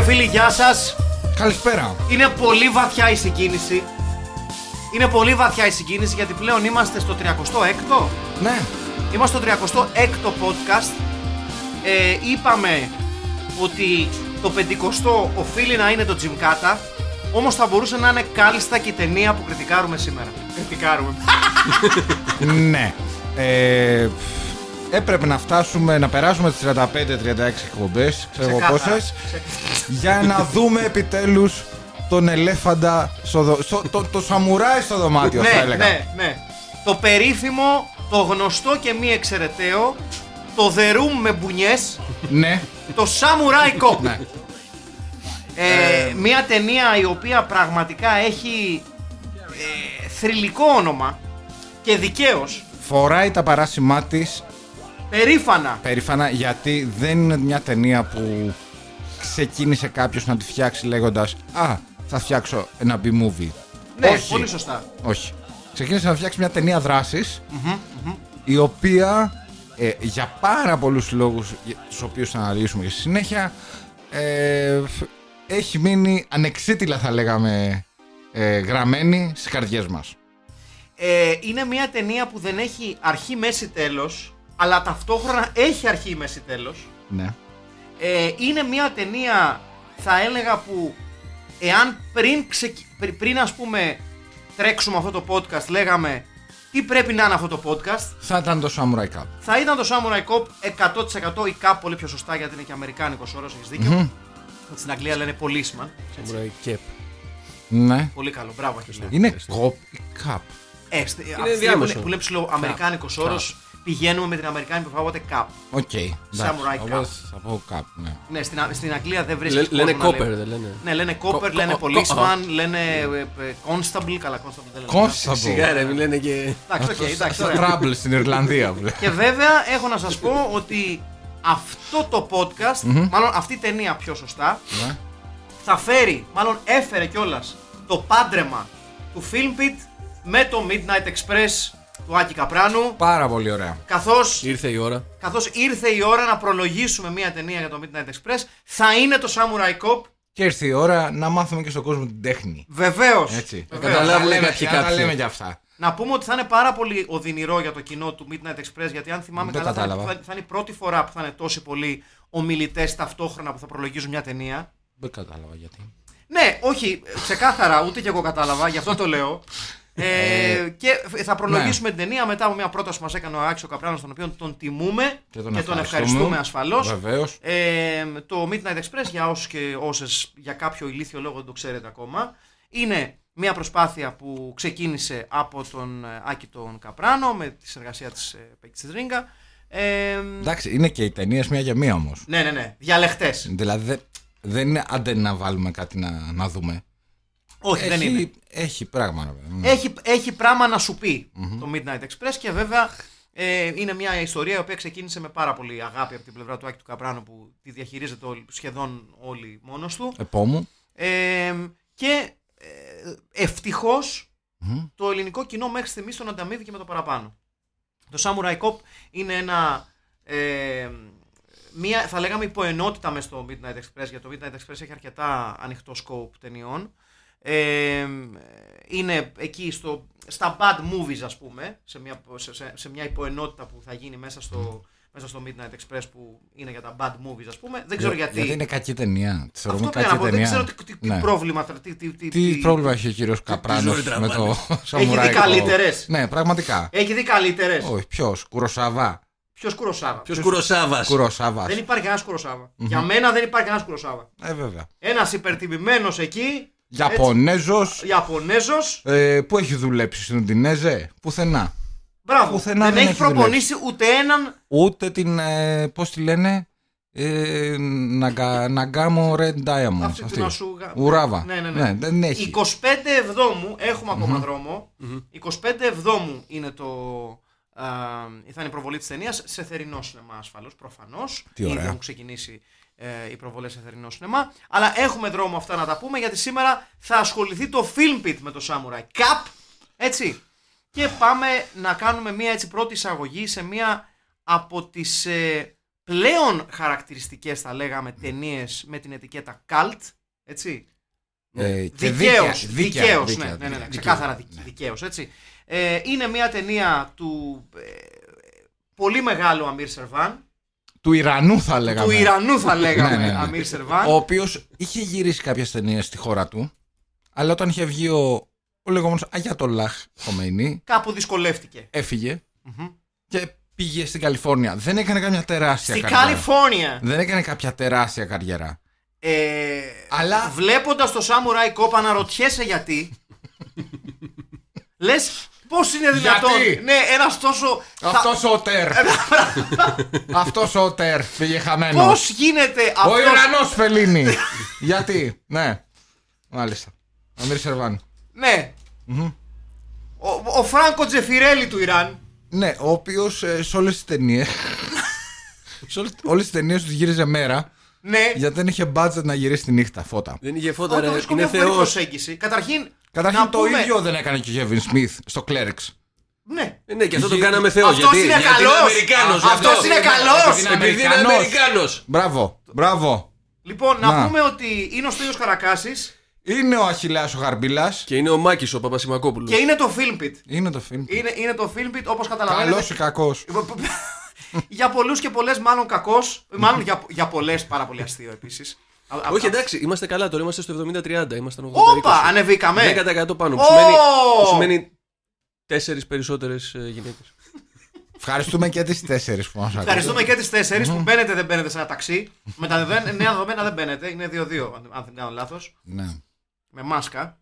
και φίλοι, γεια σας. Καλησπέρα. Είναι πολύ βαθιά η συγκίνηση. Είναι πολύ βαθιά η συγκίνηση γιατί πλέον είμαστε στο 36ο. Ναι. Είμαστε στο 36ο podcast. Ε, είπαμε ότι το 50ο οφείλει να είναι το Τζιμκάτα. Όμως θα μπορούσε να είναι κάλλιστα και η ταινία που κριτικάρουμε σήμερα. Κριτικάρουμε. ναι. Ε, έπρεπε να φτάσουμε, να περάσουμε τις 35-36 εκπομπές, ξέρω εγώ Ξεκάθαρα. Πόσες, για να δούμε επιτέλους τον ελέφαντα, στο δω- στο- το, το σαμουράι στο δωμάτιο θα ναι, έλεγα. ναι, ναι. Το περίφημο, το γνωστό και μη εξαιρεταίο, το The Room με μπουνιές, Ναι. το Samurai Cop. ναι. Ε, μια ταινία η οποία πραγματικά έχει ε, θρηλυκό όνομα και δικαίως, Φοράει τα παράσημά της περήφανα. περήφανα γιατί δεν είναι μια ταινία που ξεκίνησε κάποιος να τη φτιάξει λέγοντας «Α, θα φτιάξω ένα B-movie». Ναι, Όχι. πολύ σωστά. Όχι. Ξεκίνησε να φτιάξει μια ταινία δράσης, η οποία ε, για πάρα πολλούς λόγους για τους οποίους θα αναλύσουμε και στη συνέχεια ε, φ- έχει μείνει ανεξίτηλα θα λέγαμε ε, γραμμένη στις καρδιές μας. Ε, είναι μια ταινία που δεν έχει αρχή, μέση, τέλος, αλλά ταυτόχρονα έχει αρχή, μέση, τέλος. Ναι. Ε, είναι μια ταινία, θα έλεγα, που εάν πριν, ξεκι... πρι- πριν ας πούμε τρέξουμε αυτό το podcast λέγαμε τι πρέπει να είναι αυτό το podcast, Θα ήταν το Samurai Cup. θα ήταν το Samurai Cop 100% ή κάπου πολύ πιο σωστά γιατί είναι και αμερικάνικος όρος, έχεις δίκιο. Στην Αγγλία λένε policeman. έτσι. Samurai Cap. Ναι. Πολύ καλό, μπράβο Αχιλέα. Είναι κοπ ή καπ. Ε, στε- αυτή τη στιγμή διάμεσο. που είναι- που είναι ψηλό αμερικάνικος όρος, πηγαίνουμε με την αμερικάνικη που οπότε cap. Οκ. εντάξει. Samurai Cup. Όπως Θα πω καπ, ναι. Ναι, στην, Α- στην Αγγλία δεν βρίσκεις Λέ- Λένε κόσμο να Copper, λέει- δεν λένε. Ναι, λένε Copper, Κο- λένε κο- Policeman, κο- λένε ε, ε, Constable, καλά Constable δεν λένε. Constable. Σιγά ρε, μην λένε και. Εντάξει, οκ, εντάξει, Στα ωραία. Trouble στην Ιρλανδία. που λέει. Και βέβαια έχω να σας πω ότι αυτό το podcast, μάλλον αυτή η ταινία πιο σωστά, Ναι. θα φέρει, μάλλον έφερε κιόλας το πάντρεμα του Filmpit με το Midnight Express του Άκη Καπράνου. Πάρα πολύ ωραία. Καθώς, Ήρθε η ώρα. καθώς ήρθε η ώρα να προλογίσουμε μια ταινία για το Midnight Express, θα είναι το Samurai Cop. Και ήρθε η ώρα να μάθουμε και στον κόσμο την τέχνη. Βεβαίως. Έτσι. Βεβαίως. καταλάβουν Να λέμε- κάποιοι να τα κάποιοι. λέμε για αυτά. Να πούμε ότι θα είναι πάρα πολύ οδυνηρό για το κοινό του Midnight Express γιατί αν θυμάμαι Δεν καλά θα, κατάλαβα. θα, θα είναι η πρώτη φορά που θα είναι τόσοι πολλοί ομιλητές ταυτόχρονα που θα προλογίζουν μια ταινία. Δεν κατάλαβα γιατί. Ναι, όχι, ξεκάθαρα, ούτε και εγώ κατάλαβα, γι' αυτό το λέω. Ε, και θα προλογίσουμε Ναι. την ταινία μετά από μια πρόταση που μας έκανε ο Άξιο Καπράνος, τον οποίο τον τιμούμε Και τον ευχαριστούμε ευχαριστούμε. ασφαλώς. Βεβαίως. Ε, το Midnight Express, για όσους και όσες για κάποιο ηλίθιο λόγο δεν το ξέρετε ακόμα, είναι μια προσπάθεια που ξεκίνησε από τον ε, Άκη τον Καπράνο με τη συνεργασία της ε, Πέκη της Ρίγκα. Ε, Εντάξει, είναι και οι ταινίες μία για μία όμως. ναι, ναι, ναι. Διαλεχτές. Δηλαδή δεν, δεν είναι άντε να βάλουμε κάτι να, να δούμε. Όχι, δεν έχει, είναι. έχει πράγμα. ρε παιδί μου. Έχει, έχει πράγμα να σου πει το Midnight Express και βέβαια ε, είναι μια ιστορία η οποία ξεκίνησε με πάρα πολύ αγάπη από την πλευρά του Άκη του Καπράνου που τη διαχειρίζεται όλη- σχεδόν όλοι μόνος του. Επόμου. Ε, και ε, ευτυχώς το ελληνικό κοινό μέχρι στιγμής τον ανταμείβει και με το παραπάνω. Το Samurai Cop είναι ένα, ε, μία, θα λέγαμε υποενότητα μες στο Midnight Express, γιατί το Midnight Express έχει αρκετά ανοιχτό scope ταινιών. Ε, είναι εκεί στο, στα bad movies ας πούμε, σε μια, σε, σε- σε μια υποενότητα που θα γίνει μέσα στο, μέσα στο Midnight Express που είναι για τα bad movies ας πούμε. Δεν ξέρω γιατί. Γιατί είναι κακή ταινία. Τη θεωρούμε Αυτό πήγα κακή να πω. Δεν ταινία. ξέρω τι, τι, τι Ναι. πρόβλημα. Τι, τι, τι, Τι πρόβλημα έχει ο κύριος Καπράνος ζωή με το Έχει Σαμουράι δει Cop. καλύτερες; Ναι, πραγματικά. Έχει δει καλύτερες; Όχι, ποιος, Κουροσαβά. Ποιος Κουροσάβα; Ποιος Κουροσάβας; Κουροσαβά. Δεν υπάρχει κανένας Κουροσάβα. Για μένα δεν υπάρχει κανένας Κουροσάβα. Ε, βέβαια. Ένας υπερτιμημένος εκεί Ιαπωνέζος Ιαπωνέζος. ε, Πού έχει δουλέψει στην Ουντινέζε; Πουθενά Μπράβο. Πουθενά δεν, δεν έχει έχει προπονήσει ούτε έναν. Ούτε την ε, Πώς τη λένε ε, Ναγκα, Ναγκάμο Red Diamond Αυτή την Ασούγα. Ουράβα Ναι, ναι, ναι. δεν έχει 25 Εβδόμου, έχουμε ακόμα δρόμο. 25 Εβδόμου είναι το. α, θα είναι η προβολή της ταινίας σε θερινό σινεμά ασφαλώς, προφανώς. Τι ωραία. Ήδη έχουν ξεκινήσει ε, οι προβολές σε θερινό σινεμά. Αλλά έχουμε δρόμο αυτά να τα πούμε γιατί σήμερα θα ασχοληθεί το Film Pit με το Samurai Cup. Έτσι. Και πάμε να κάνουμε μια έτσι πρώτη εισαγωγή σε μια από τις ε, πλέον χαρακτηριστικές θα λέγαμε ταινίες με την ετικέτα cult. Έτσι. ε, και Δικαίως, δίκαια, δικαίως, δίκαια, ναι, ναι, ναι, δίκαια. ξεκάθαρα δικ- δικαίως, έτσι. Ε, είναι μια ταινία του ε, πολύ μεγάλου Αμίρ Σερβάν, Του Ιρανού θα λέγαμε του Ιρανού θα λέγαμε Ναι, ναι, ναι. Αμίρ Σερβάν. Ο οποίος είχε γυρίσει κάποιες ταινίες στη χώρα του, αλλά όταν είχε βγει ο, ο λεγόμενος Αγιατολάχ Χομεϊνή, Κάπου δυσκολεύτηκε. έφυγε και πήγε στην Καλιφόρνια. Δεν έκανε καμιά τεράστια Στη καριέρα. Καλιφόρνια. Δεν έκανε κάποια τεράστια καριέρα. Ε, Αλλά- Βλέποντας το Samurai Cop αναρωτιέσαι γιατί. Λες πώς είναι δυνατόν; Γιατί; Ναι, ένας τόσο... θα- Αυτός ο Τερ. Αυτός ο Τερ πήγε χαμένος. Πώς γίνεται Ο αυτός... Ιρανός Φελίνη. Γιατί, ναι. Μάλιστα. Αμύρ Σερβάν. Ναι. Ο, ο Φράνκο Τζεφιρέλη του Ιράν. Ναι, ο οποίος σε όλες τις ταινίε. σε όλε τις ταινίες τους γύριζε μέρα. Ναι. Γιατί δεν είχε budget να γυρίσει τη νύχτα φώτα. Δεν είχε φώτα, Αυτό ρε. βρίσκω Είναι μια φοβερή θεό. προσέγγιση. Καταρχήν, Καταρχήν να το πούμε- ίδιο δεν έκανε και ο Kevin Smith στο Clerics. Ναι. Ναι, και αυτό το Είχε- κάναμε θεό. Αυτός γιατί, είναι γιατί καλός. είναι Αμερικάνος. Α, γι' αυτός. αυτός είναι καλός. Επειδή είναι Επειδή είναι Αμερικανός. Αμερικάνος. Μπράβο, μπράβο. Λοιπόν, να, Να. πούμε ότι είναι ο Στέλιος Καρακάσης Είναι ο Αχιλέας ο Γαρμπίλας. Και είναι ο Μάκης ο Παπασημακόπουλος. και είναι το Film Pit. Είναι το film. Είναι, είναι το Film Pit, όπως καταλαβαίνετε. Καλός ή κακός; για πολλούς και πολλές μάλλον κακός. Μάλλον για, για πολλές πάρα πολύ αστείο επίσης. Α- α- Όχι α- εντάξει, είμαστε καλά τώρα. Είμαστε στο 70-30. Ήμασταν 80-20. Όπα, ανεβήκαμε. 10% πάνω. Που Ω! σημαίνει, που σημαίνει τέσσερις περισσότερες ε, γυναίκες. Ευχαριστούμε και τις τέσσερις που μας ακούτε. Ευχαριστούμε και τις τέσσερις που μπαίνετε δεν μπαίνετε σε ένα ταξί. Με τα δεδομένα- νέα δεδομένα δεν μπαίνετε. Είναι 2-2, αν- αν δεν κάνω λάθος. Ναι. Με μάσκα.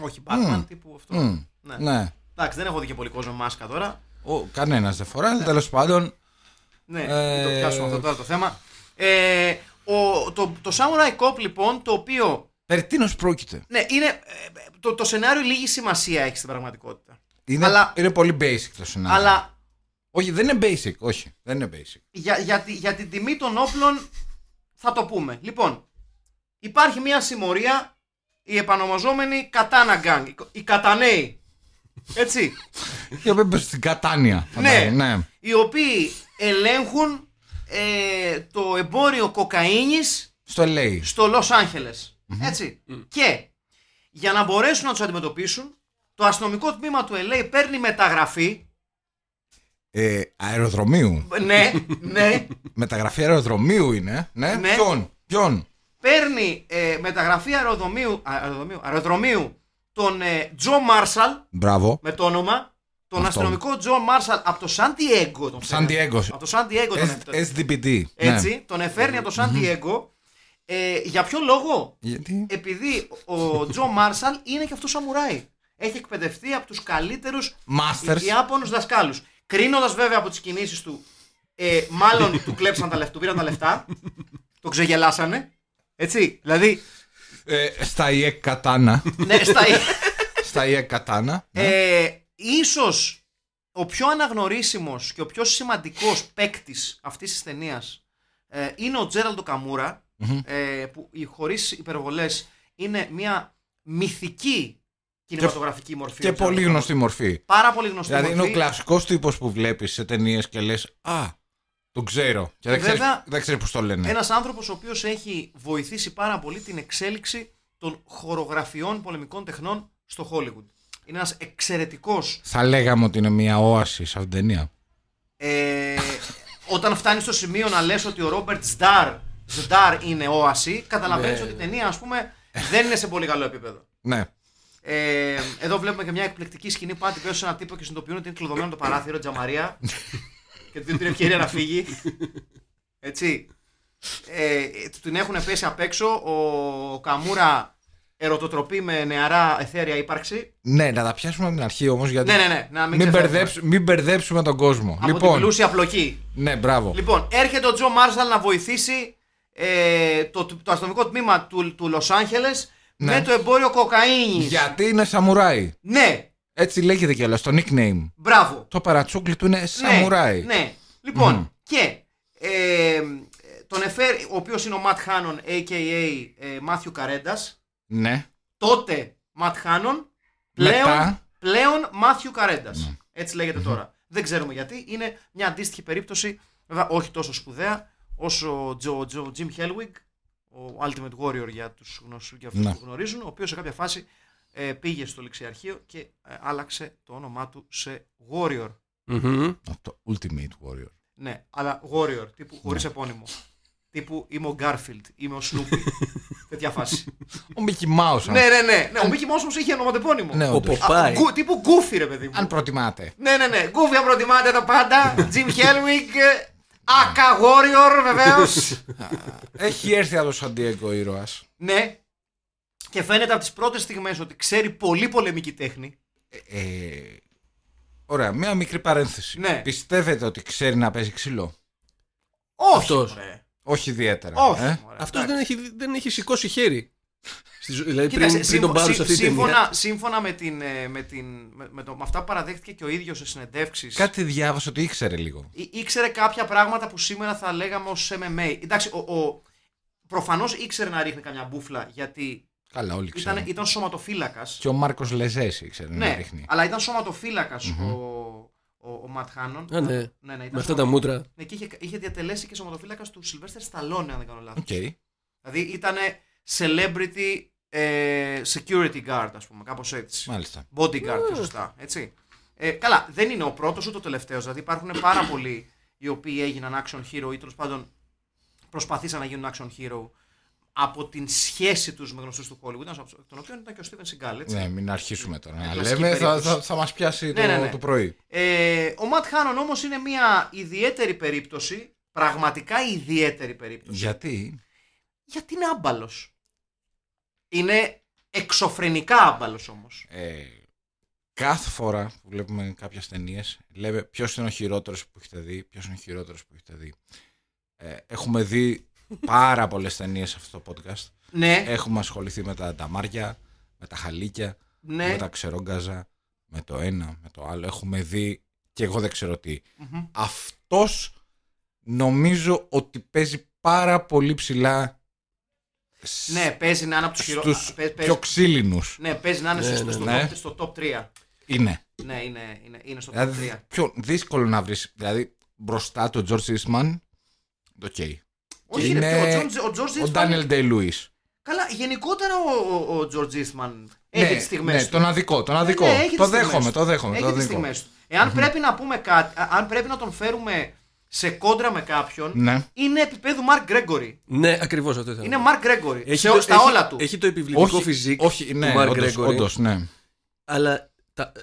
Όχι Batman, Μμμ. τύπου αυτό. Μμ. Ναι. Ναι. Εντάξει, δεν έχω δει και πολύ κόσμο με μάσκα τώρα. Ο, κανένας δεν φοράει, αλλά τέλος πάντων. Ναι, Ε, μην το πιάσουμε αυτό τώρα το θέμα. Ε, ο, το, το Samurai Cop λοιπόν, το οποίο. Περί τίνος πρόκειται; Ναι, είναι. ε, το, το σενάριο λίγη σημασία έχει στην πραγματικότητα. Είναι, Αλλά- είναι πολύ basic το σενάριο. Αλλά Όχι, δεν είναι basic. Όχι, δεν είναι basic. για, για, τη- για την τιμή των όπλων θα το πούμε. Λοιπόν, υπάρχει μια συμμορία, η επανομαζόμενη Katana Gang, οι- οι Κατανέοι. Έτσι. Για πέμπε στην Κατάνια. ναι, φαντάζομαι, ναι. Οι οποίοι ελέγχουν ε, το εμπόριο κοκαίνης Στο LA. στο Λος Άντζελες. Έτσι. Και για να μπορέσουν να τους αντιμετωπίσουν, το αστυνομικό τμήμα του LA παίρνει μεταγραφή. Ε, αεροδρομίου. ναι, ναι. Μεταγραφή αεροδρομίου είναι. Ναι. Ναι. Ποιον. Ποιον; παίρνει ε, μεταγραφή αεροδρομίου, αεροδρομίου, αεροδρομίου τον ε, Τζο Μάρσαλ Μπράβο. με το όνομα. Τον Αυτό. αστυνομικό Τζο Μάρσαλ από το Σαν Diego. Τον Σαν φέρνει. Diego. Από το Σαν Diego τον S- έφερε. SDPD. Έτσι, Ναι. τον εφέρνει από το Σαν Diego. Ε, για ποιο λόγο, Γιατί; επειδή ο Τζο Μάρσαλ είναι και αυτός σαμουράι. Έχει εκπαιδευτεί από τους καλύτερους Masters. Ιάπωνους δασκάλους. Κρίνοντας βέβαια από τις κινήσεις του, ε, μάλλον του κλέψαν τα λεφτά, του πήραν τα λεφτά, τον ξεγελάσανε. Έτσι, δηλαδή, Ε, στα ΙΕΚ Κατάνα. ναι, στα, στα ΙΕΚ Κατάνα. ναι. ε, ίσως ο πιο αναγνωρίσιμος και ο πιο σημαντικός παίκτης αυτής της ταινίας ε, είναι ο Τζέραλντο Καμούρα, ε, που οι- χωρίς υπερβολές είναι μια μυθική κινηματογραφική μορφή. Και ο πολύ Τζέραλντο γνωστή μορφή. Καμούρα. Πάρα πολύ γνωστή Δηλαδή είναι μορφή. ο κλασικός τύπος που βλέπεις σε ταινίες και λες Α, τον ξέρω. Και δεν ξέρει Βέβαια, δεν ξέρεις πώς το λένε. Ένας άνθρωπος ο οποίος έχει βοηθήσει πάρα πολύ την εξέλιξη των χορογραφιών πολεμικών τεχνών στο Hollywood. Είναι ένας εξαιρετικός Θα λέγαμε ότι είναι μια όαση σε αυτήν την ταινία. Ε, όταν φτάνεις στο σημείο να λες ότι ο Ρόμπερτ Σντάρ Σντάρ είναι όαση, καταλαβαίνεις Ναι, ότι η ταινία, ας πούμε, δεν είναι σε πολύ καλό επίπεδο. Ναι. Ε, εδώ βλέπουμε και μια εκπληκτική σκηνή που άτυπε σε ένα τύπο και συνειδητοποιούν ότι είναι κλειδωμένο το παράθυρο, Τζαμαρία. και του δίνουν την ευκαιρία να φύγει. Έτσι. Ε, του την έχουν πέσει απ' έξω. Ο Καμούρα ερωτοτροπή με νεαρά εθέρια ύπαρξη. Ναι, να τα πιάσουμε από την αρχή όμως. Γιατί Ναι, ναι, ναι, να μην, μην, ξεφεύγουμε. μπερδέψ- μην μπερδέψουμε τον κόσμο. Από την λοιπόν, πλούσια πλοκή. ναι, μπράβο. Λοιπόν, έρχεται ο Τζο Μάρσαλ να βοηθήσει ε, το, το αστυνομικό τμήμα του, του Λος Άντζελες Ναι. με το εμπόριο κοκαίνης. Γιατί είναι σαμουράι. Ναι, Έτσι λέγεται κιόλας στο nickname. μπράβο. Το παρατσούκλι του είναι σαμουράι. Ναι, ναι. Λοιπόν, Μμμ. και ε, τον εφέρει, ο οποίος είναι ο Ματ Χάνον, a.k.a. Μάθιου Καρέντας, Ναι. τότε Ματ Χάνον, πλέον, Μετά. πλέον Μάθιου Καρέντας. Ναι. Έτσι λέγεται τώρα. Δεν ξέρουμε γιατί. Είναι μια αντίστοιχη περίπτωση, βέβαια όχι τόσο σπουδαία, όσο ο Τζο, Τζο, Jim Helwig, ο Ultimate Warrior για τους γνωστούς και αυτούς Ναι. που γνωρίζουν, ο οποίος σε κάποια φάση ε, πήγε στο ληξιαρχείο και ε, άλλαξε το όνομά του σε Warrior. Μμμ. Το Ultimate Warrior. Ναι, αλλά Warrior, τύπου χωρίς επώνυμο. Τύπου είμαι ο Garfield, είμαι ο Snoopy. Τέτοια φάση. Ο Mickey Mouse. αν- ναι, ναι, ναι. ναι. Ο Mickey Mouse όμως είχε ονοματεπώνυμο. Ναι, Ο όντως. Α, Popeye. γκου- τύπου Goofy, ρε παιδί μου. Αν προτιμάτε. Ναι, ναι, ναι. Goofy αν προτιμάτε τα πάντα. Jim Helwig. Aka Warrior, βεβαίως. Έχει έρθει από το Σαντιέγκο ήρωας. ναι. Και φαίνεται από τις πρώτες στιγμές ότι ξέρει πολύ πολεμική τέχνη. Ε, ωραία, μία μικρή παρένθεση. Ναι. Πιστεύετε ότι ξέρει να παίζει ξύλο; Όχι. Αυτός. μωρέ. Όχι ιδιαίτερα. Όχι. ε; μωρέ, Αυτός εντάξει. δεν έχει, δεν έχει σηκώσει χέρι. Στη ζω- δηλαδή Κοίταξε, πριν, πριν τον σύμφω- πάρουν σε αυτή σύ- την ταινία. σύμφωνα, σύμφωνα με, την, ε, με, την, με, με το, με αυτά που παραδέχτηκε και ο ίδιος σε συνεντεύξεις. Κάτι διάβασα ότι ήξερε λίγο. ήξερε κάποια πράγματα που σήμερα θα λέγαμε ως MMA. Εντάξει, ο, ο, προφανώς ήξερε να ρίχνει καμιά μπουφλα γιατί Καλά, όλοι ξέρουν. ήταν, ήταν σωματοφύλακας. Και ο Μάρκος Λεζές ήξερε να Ναι, ρίχνει. αλλά ήταν σωματοφύλακας ο, ο, ο Ματ Χάνον. Α, ναι. ναι, ναι, ήταν Με αυτά τα σωμα- μούτρα. Ναι, και είχε, είχε διατελέσει και σωματοφύλακα του Σιλβέστερ Σταλόνε, αν δεν κάνω λάθος. Οκ. Δηλαδή ήταν celebrity ε, security guard, ας πούμε, κάπως έτσι. Μάλιστα. Bodyguard, πιο σωστά. Έτσι. Ε, καλά, δεν είναι ο πρώτος ούτε ο τελευταίος. Δηλαδή υπάρχουν πάρα πολλοί οι οποίοι έγιναν action hero ή τέλος πάντων προσπαθήσαν να γίνουν action hero από την σχέση τους με γνωστούς του Hollywood, ένας από τον οποίο ήταν και ο Steven Seagal. Έτσι. Ναι, μην αρχίσουμε τώρα να κλασική λέμε. Θα, περίπτωση. θα, θα μας πιάσει Ναι, το, ναι, ναι. το πρωί. Ε, ο Ματ Χάνον όμως είναι μια ιδιαίτερη περίπτωση, πραγματικά ιδιαίτερη περίπτωση. Γιατί; Γιατί είναι άμπαλος. Είναι εξωφρενικά άμπαλος όμως. Ε, κάθε φορά που βλέπουμε κάποιες ταινίες, λέμε ποιος είναι ο χειρότερος που έχετε δει, ποιος είναι ο χειρότερος που έχετε δει. Ε, έχουμε δει πάρα πολλές ταινίες σε αυτό το podcast. Ναι, Έχουμε ασχοληθεί με τα νταμάρια, με τα χαλίκια, ναι. με τα ξερόγκαζα, με το ένα, με το άλλο. Έχουμε δει και εγώ δεν ξέρω τι. Μμμ. Αυτός νομίζω ότι παίζει πάρα πολύ ψηλά σ- Ναι, παίζει να είναι από τους χειρότερους. στους πιο ξύλινους. Ναι, παίζει να είναι Ναι, στο, ναι, στο, ναι. top, στο top 3. Είναι. Ναι, είναι, είναι, είναι στο top Δηλαδή, 3. πιο δύσκολο να βρεις. Δηλαδή, μπροστά του George Eastman, OK. Όχι, είναι είναι ο George, ο George Ο Eastman- Daniel Day-Lewis. Καλά, γενικότερα ο, ο, ο George Eastman έχει Ναι, τις στιγμές ναι, του. τον αδικό, τον αδικό. Ναι, έχει το τις στιγμές δέχομαι, του. το δέχομαι. Έχει το τις δικό. στιγμές του. Εάν πρέπει να πούμε κάτι, α- αν πρέπει να τον φέρουμε σε κόντρα με κάποιον, Ναι. είναι επίπεδου Mark Gregory. Ναι, ακριβώς αυτό ήθελα. Είναι να πω. Mark Gregory. Έχει σε, το- στα έχει- όλα του. Έχει το επιβλητικό Όχι, φυσικ όχι, ναι, του Mark όντως, Gregory. όντως, ναι. Αλλά τα, ο-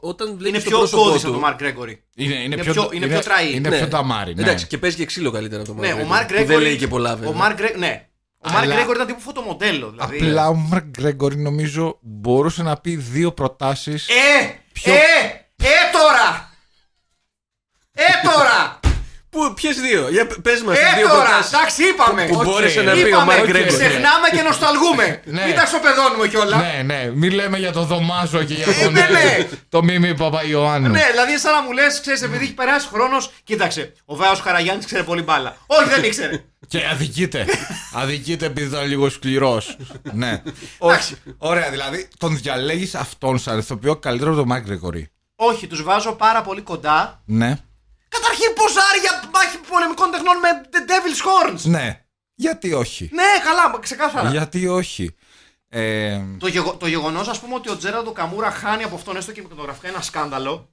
όταν είναι βλέπει το πιο πρόσωπό κώδης από του. τον Mark Gregory. Είναι, είναι, Είναι πιο, πιο- είναι πιο τραή. Είναι Ναι. πιο ταμάρι, ναι. Εντάξει, και παίζει και ξύλο καλύτερα από τον Mark Ναι, ο Gregory, Mark Gregory. Που δεν λέει και πολλά, βέβαια. Ο Mark Gre- ναι. Ο Mark Αλλά- Gregory ήταν τύπου φωτομοντέλο. Δηλαδή. Απλά ο Μαρκ Γκρέγκορη νομίζω μπορούσε να πει δύο προτάσεις Ε! Ποιο- Ε! Ε τώρα! Ε τώρα! Πού, ποιες δύο, για πες μας τι Ε δύο τώρα! προτάσεις. Εντάξει, είπαμε! Που Οκ, μπόρεσε να ρε. πει ο Είπαμε, Mark Gregory. ξεχνάμε και νοσταλγούμε. Ναι. Μην τα ισοπεδώνουμε κιόλα. Ναι, ναι, μην λέμε για τον Δομάζο και για τον Ναι, ναι. το Μίμη Παπαϊωάννου. Ναι, δηλαδή σαν να μου λες, ξέρεις, επειδή έχει περάσει χρόνος, κοίταξε. Ο Βάος Καραγιάννη ξέρει πολύ μπάλα. Όχι, δεν ήξερε. Και αδικείται. αδικείται επειδή ήταν λίγο σκληρός. ναι. Εντάξει. Ωραία, δηλαδή τον διαλέγεις αυτόν σαν ηθοποιό καλύτερο από τον Μάρκ Γκρέγκορη. Όχι, τους βάζω πάρα πολύ κοντά. Ναι. Καταρχήν, πώς άρια μάχη πολεμικών τεχνών με The Devil's Horns; Ναι. Γιατί όχι; Ναι, καλά, ξεκάθαρα. Γιατί όχι; Ε, Το, γεγο... το γεγονός, ας πούμε, ότι ο Τζέραντο Καμούρα χάνει από αυτόν έστω και κινηματογραφικά ένα σκάνδαλο.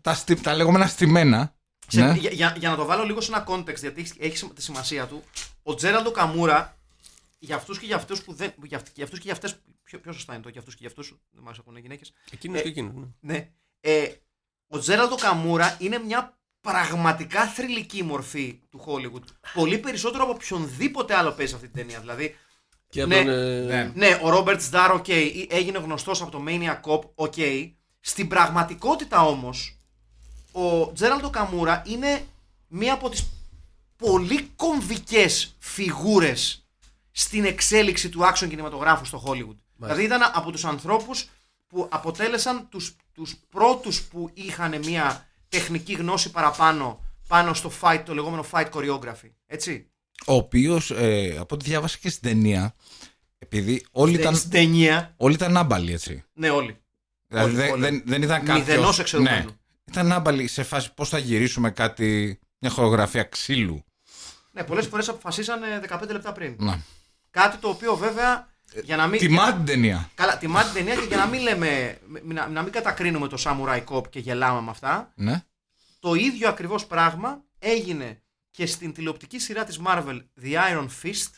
τα, στι- τα λεγόμενα στημένα. Σε- Ναι. για, για, για να το βάλω λίγο σε ένα context, γιατί έχει, έχει σημα- τη σημασία του, ο Τζέραλντ Οκαμούρα, για αυτούς και για αυτούς που δεν. Για, αυτ- για αυτούς και για αυτές. Πιο, πιο σωστά είναι το, για αυτούς και για αυτούς. Δεν μ' άρεσε που είναι γυναίκες. Εκείνος και εκείνος. ναι. Ναι. Ε, ο Τζέραλντ Οκαμούρα είναι μια πραγματικά θρυλική μορφή του Hollywood. Πολύ περισσότερο από οποιονδήποτε άλλο παίζει σε αυτή την ταινία. Δηλαδή, Και από Ναι, τον, ε, ναι. Ναι, ο Ρόμπερτ Σταρ, οκ, έγινε γνωστός από το Maniac Cop, OK. Στην πραγματικότητα όμως, ο Τζέραλντ Οκαμούρα είναι μία από τις πολύ κομβικές φιγούρες στην εξέλιξη του action κινηματογράφου στο Hollywood. Δηλαδή ήταν από τους ανθρώπους που αποτέλεσαν τους, τους πρώτους που είχαν μία τεχνική γνώση παραπάνω πάνω στο fight, το λεγόμενο fight choreography. Έτσι; Ο οποίος, ε, από ό,τι διάβασα και στην ταινία, επειδή όλοι ήταν, Στην ταινία, όλοι ήταν άμπαλοι έτσι. ναι όλοι. Δηλαδή Όλοι, δεν, όλοι. δεν, δεν ήταν κάποιο. Μηδενός εξαιρουμένου. Ναι. Ήταν άμπαλοι σε φάση πώς θα γυρίσουμε κάτι, μια χορογραφία ξύλου. Ναι, πολλές φορές αποφασίσανε 15 λεπτά πριν. Να. Κάτι το οποίο βέβαια για να μην. Τιμά την ταινία. Καλά, τιμά την ταινία και για να μην λέμε. μ- Να, να μην κατακρίνουμε το Samurai Cop και γελάμε με αυτά. Ναι. Το ίδιο ακριβώς πράγμα έγινε και στην τηλεοπτική σειρά της Marvel The Iron Fist.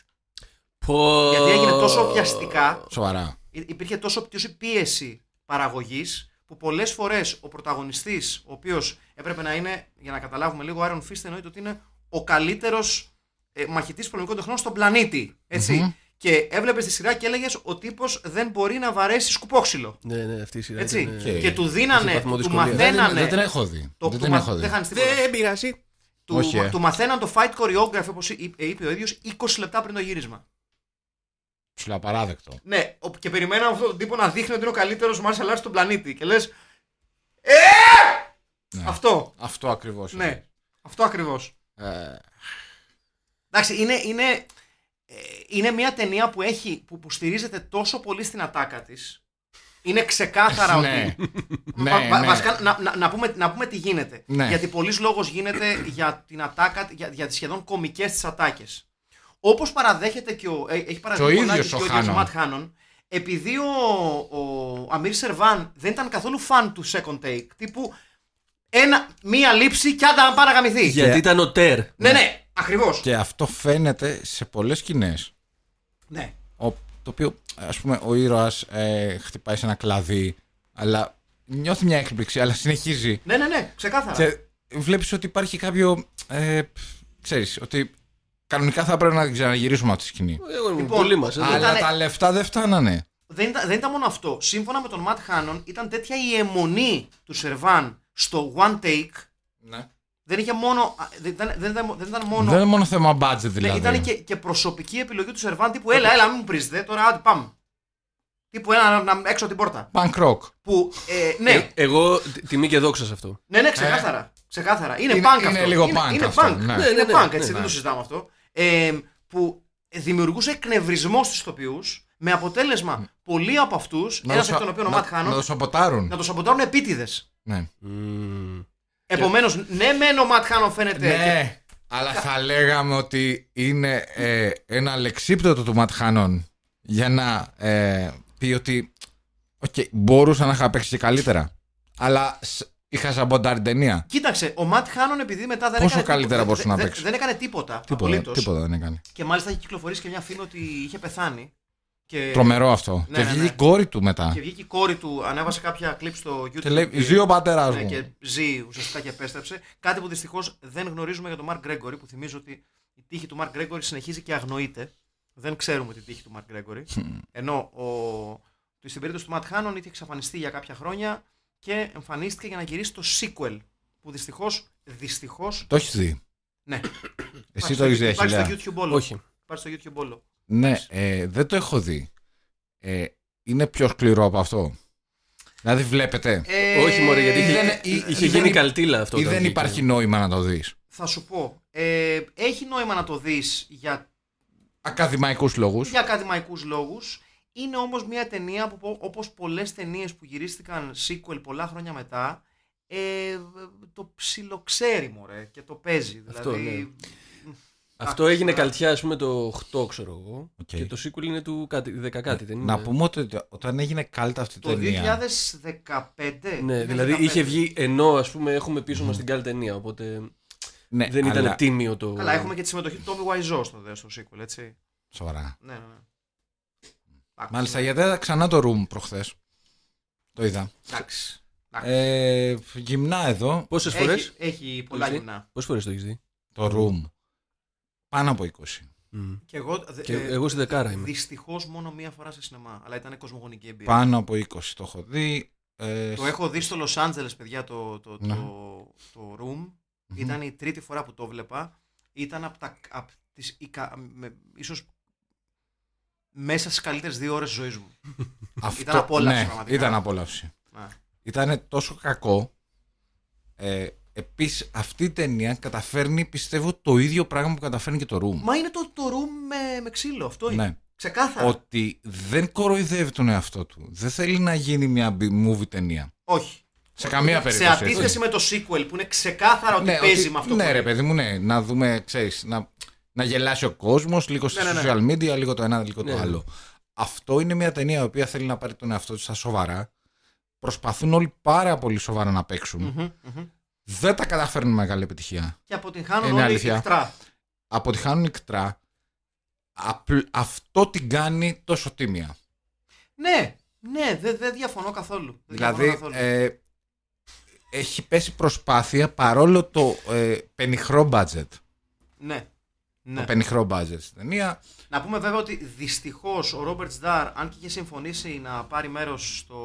πω- Γιατί έγινε τόσο βιαστικά, Σοβαρά. υ- υπήρχε τόσο πτώση πίεση παραγωγής που πολλές φορές ο πρωταγωνιστής, ο οποίος έπρεπε να είναι, για να καταλάβουμε λίγο, ο Iron Fist εννοείται ότι είναι ο καλύτερος ε, μαχητής πολεμικών τεχνών στον πλανήτη. Έτσι. Και έβλεπες τη σειρά και έλεγες ο τύπος δεν μπορεί να βαρέσει σκουπόξυλο. Ναι, ναι, αυτή η σειρά. Έτσι. ήταν, Και- ε, Και του είχε δίνανε, βαθμό του δυσκολίας. Δεν, την- μαθαίνανε. δεν την έχω δει. το- δεν του την μα- έχω δει. Δεν χάνεις τίποτα. Δεν πειράζει. Του, Όχι, ε. του μαθαίναν το fight choreography, όπως είπε, είπε ο ίδιος, 20 λεπτά πριν το γύρισμα. Σου λέω απαράδεκτο. Ναι, ο- και περιμέναμε αυτόν τον τύπο να δείχνει ότι είναι ο καλύτερος martial arts στον πλανήτη. Και λες, Ε! Ναι. Αυτό. Αυτό ακριβώς. Ναι. Αυτό ακριβώς. Ε, Εντάξει, είναι, είναι, ε, είναι μια ταινία που, έχει, που, που στηρίζεται τόσο πολύ στην ατάκα της. Είναι ξεκάθαρα ναι. ότι. ναι, Βα- βα- ναι. Βασικά, να, να, να, πούμε, να πούμε τι γίνεται. Ναι. Γιατί πολλής λόγος γίνεται για την ατάκα, για, για τις σχεδόν κομικές τις ατάκες. Όπως παραδέχεται και ο. ε, Έχει παραδεχτεί Και ο πολλάκις ίδιος ο και ο ίδιος ο Χάνον. Ματ Χάνον, επειδή ο, ο Αμίρ Σερβάν δεν ήταν καθόλου φαν του second take, τύπου ένα, μία λήψη και άντα να πάει να γαμηθεί. Γιατί ήταν ο Τερ. Ναι, ναι, ακριβώς. Και αυτό φαίνεται σε πολλές σκηνές. Ναι. Ο, το οποίο, ας πούμε, ο ήρωας ε, χτυπάει σε ένα κλαδί, αλλά νιώθει μια έκπληξη, αλλά συνεχίζει. ναι, ναι, ναι, ξεκάθαρα. Και βλέπεις ότι υπάρχει κάποιο, ε, π, ξέρεις, ότι κανονικά θα πρέπει να ξαναγυρίσουμε αυτή τη σκηνή. Εγώ ήμουν Λοιπόν, πολύ μας. ε, Αλλά Ήτανε- τα λεφτά δεν φτάνανε. δεν, ήταν, δεν ήταν μόνο αυτό. Σύμφωνα με τον Ματ Χάνον, ήταν τέτοια η αιμονή του Σερβάν στο one take. Ναι. Δεν είχε μόνο. α, Δεν ήταν, δεν ήταν, δεν ήταν μόνο. Δεν είναι μόνο θέμα budget ναι, δηλαδή. ήταν και, και προσωπική επιλογή του Σερβάν τύπου έλα, έλα, μην μου πρίζετε. Τώρα άντε πάμε. Τύπου έλα να, να, έξω από την πόρτα. Punk rock. Που. Ε, ναι, Ε, Εγώ τ- τιμή και δόξα σε αυτό. ναι, ναι, ξεκάθαρα. ξεκάθαρα. Είναι, Είναι- punk είναι αυτό. λίγο είναι, punk είναι αυτό, punk. ναι. Ναι, είναι Ναι, punk, ναι, έτσι, ναι. δεν το συζητάμε αυτό. Ε, που δημιουργούσε εκνευρισμό στους ηθοποιούς με αποτέλεσμα πολλοί από αυτούς, Να ένας το εκ σα- των οποίων ο να- Ματ Χάνον, Να το σαμποτάρουν. να το σαμποτάρουν επίτηδες. Ναι. Μμμ. Επομένως, ναι, μεν ο Ματ Χάνον φαίνεται. και- Ναι, αλλά θα λέγαμε ότι είναι ε, ένα αλεξίπτωτο του Ματ Χάνον για να ε, πει ότι οκ, μπορούσα να είχα παίξει και καλύτερα. Αλλά σ- είχα σαμποτάρει την ταινία. Κοίταξε, ο Ματ Χάνον επειδή μετά δεν Πόσο έκανε. καλύτερα τίποτα- μπορούσε δεν- να δεν- παίξει. Δεν έκανε τίποτα. Τίποτα, απολύτως. τίποτα δεν έκανε. Και μάλιστα έχει κυκλοφορήσει και μια φήμη ότι είχε πεθάνει. Και... Τρομερό αυτό. ναι, και ναι, βγήκε ναι. η κόρη του μετά. Και βγήκε η κόρη του, ανέβασε κάποια κλιπ στο YouTube. Και λέει: Ζει ο πατέρας Ναι, μου. και ζει ουσιαστικά και επέστρεψε. Κάτι που δυστυχώς δεν γνωρίζουμε για τον Μαρκ Γκρέγκορη, που θυμίζω ότι η τύχη του Μαρκ Γκρέγκορη συνεχίζει και αγνοείται. Δεν ξέρουμε τη τύχη του Μαρκ Γκρέγκορη. Ενώ ο... στην περίπτωση του Ματ Χάνον είχε εξαφανιστεί για κάποια χρόνια και εμφανίστηκε για να γυρίσει το sequel. Που δυστυχώ. Δυστυχώς, Το έχεις δει. ναι. Εσύ το έχεις δει, Υπάρχει Αχιλέα. στο YouTube όλο. Όχι. Υπάρχει στο YouTube όλο. Ναι, ε, δεν το έχω δει. Ε, είναι πιο σκληρό από αυτό. Δηλαδή βλέπετε. Ε, Όχι, μωρέ, γιατί είχε, δεν- είχε ή- είχε ή δεν γίνει υπ- καλτήλα αυτό. ή όταν δεν βγήκε. υπάρχει νόημα να το δεις. Θα σου πω. Ε, έχει νόημα να το δεις για Ακαδημαϊκούς λόγους. για ακαδημαϊκούς λόγους. Είναι όμως μια ταινία που πο- όπως πολλές ταινίες που γυρίστηκαν sequel πολλά χρόνια μετά ε, το ψιλοξέρει μωρέ και το παίζει. Αυτό, δηλαδή, Αυτό έγινε καλτιά, ας πούμε, το 8, ξέρω εγώ. Οκ. Και το sequel είναι του κάτι, 10 κάτι, δεν είναι; Να πούμε ότι όταν έγινε καλτ αυτή η Το ταινία. 2015. Ναι, είναι δηλαδή 15. είχε βγει ενώ ας πούμε έχουμε πίσω μας την καλή ταινία. Οπότε Ναι, δεν ήταν αλλά- τίμιο το. Καλά, έχουμε και τη συμμετοχή του Tommy Wiseau στο, δε- στο sequel, έτσι. Σοβαρά. Ναι, ναι, ναι. Εντάξει, Μάλιστα, ναι. γιατί είδα ξανά το room προχθές. Το είδα. Εντάξει. Εντάξει. Ε, γυμνά εδώ. Πόσες φορές; Έχει, έχει πολλά δει; γυμνά. Πόσες φορές το έχεις δει; Το room. Πάνω από 20. Και εγώ, δε- Και ε, εγώ στη δεκάρα είμαι. Δυστυχώς μόνο μία φορά σε σινεμά. Αλλά ήταν κοσμογονική εμπειρία. Πάνω από 20 το έχω δει. Ε, Το έχω δει στο Los Angeles, παιδιά, το, το, Ναι. το, το Room. Ήταν η τρίτη φορά που το βλέπα. Ήταν από τα, απ τις, ικα- με, ίσως μέσα στις καλύτερες δύο ώρες της ζωής μου. Αυτό, Ήταν απόλαυση, ναι, πραγματικά. Ήταν απόλαυση. Να. Ήταν τόσο κακό. Ε, Επίσης, αυτή η ταινία καταφέρνει, πιστεύω, το ίδιο πράγμα που καταφέρνει και το Room. Μα είναι το, το Room με, με ξύλο, αυτό είναι. Ναι. Ξεκάθαρα; Ότι δεν κοροϊδεύει τον εαυτό του. Δεν θέλει να γίνει μια B-movie ταινία. Όχι. Σε καμία Σε περίπτωση. έτσι. αντίθεση με το sequel που είναι ξεκάθαρα ότι ναι, παίζει ότι- με αυτό ναι, που ρε είναι. παιδί μου, ναι. Να δούμε, ξέρεις, να, να γελάσει ο κόσμος, λίγο στα Ναι, ναι, ναι. social media, λίγο το ένα, λίγο Ναι, το ναι. άλλο. Αυτό είναι μια ταινία η οποία θέλει να πάρει τον εαυτό του στα σοβαρά. Προσπαθούν όλοι πάρα πολύ σοβαρά να παίξουν. Μμμ, μμμ. Δεν τα καταφέρνουν με μεγάλη επιτυχία. Και αποτυγχάνουν Είναι όλοι αλήθεια. εκτρά. Αποτυχάνουν ικτρά. Απλ- αυτό την κάνει τόσο τίμια. Ναι, ναι, δεν δεν διαφωνώ καθόλου. Δεν Δηλαδή, διαφωνώ καθόλου. ε, έχει πέσει προσπάθεια παρόλο το ε, πενιχρό budget. ναι. Το ναι. πενιχρό budget στην ταινία. Να πούμε βέβαια ότι δυστυχώς ο Ρόμπερτ Ντάρ, αν και είχε συμφωνήσει να πάρει μέρος στο,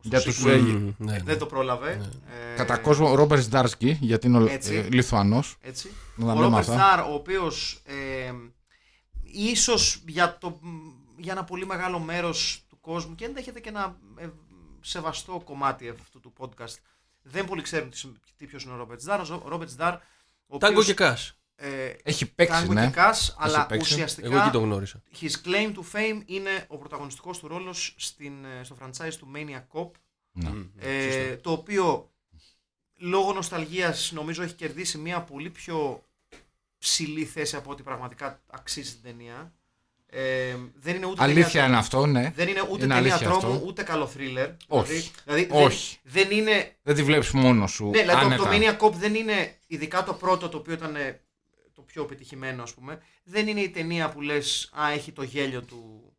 στο Για τους, sequel, ε, Μμμ, ναι, ναι. δεν το πρόλαβε. Ε, Κατά κόσμο, ο Ρόμπερτ Ζντάρσκι, γιατί είναι ο Έτσι. ε, Λιθουανός. Έτσι. Να τα ο λέμε Ρόμπερτ αυτά. Ντάρ, ο οποίος ε, ίσως για, το, για ένα πολύ μεγάλο μέρος του κόσμου και ενδέχεται και ένα ε, σεβαστό κομμάτι αυτού του podcast δεν πολύ ξέρουν τι, τι ποιος είναι ο Ρόμπερτ Ζντάρ. Ο Ρόμπερτ Ζντάρ. Ο Tango οποίος, και Cash. Ε, Έχει παίξεις, Tango ναι. και Cash, αλλά παίξεις. ουσιαστικά Εγώ εκεί το γνώρισα. his claim to fame είναι ο πρωταγωνιστικός του ρόλος στην, ε, στο franchise του Maniac Cop Ναι. ε, το οποίο λόγω νοσταλγίας νομίζω έχει κερδίσει μια πολύ πιο ψηλή θέση από ό,τι πραγματικά αξίζει την ταινία. Ε, δεν είναι ούτε Αλήθεια ταινία, είναι αυτό, ναι. δεν είναι ούτε Είναι ταινία αλήθεια τρόμου, αυτό. ούτε καλό θρίλερ. Όχι. Δηλαδή, δηλαδή Όχι. Δεν, δεν είναι Δεν τη βλέπεις μόνος σου. ναι, δηλαδή το, άνετα. το Maniac Cop δεν είναι, ειδικά το πρώτο το οποίο ήταν ε, το πιο επιτυχημένο ας πούμε, δεν είναι η ταινία που λες «Α, έχει το γέλιο του,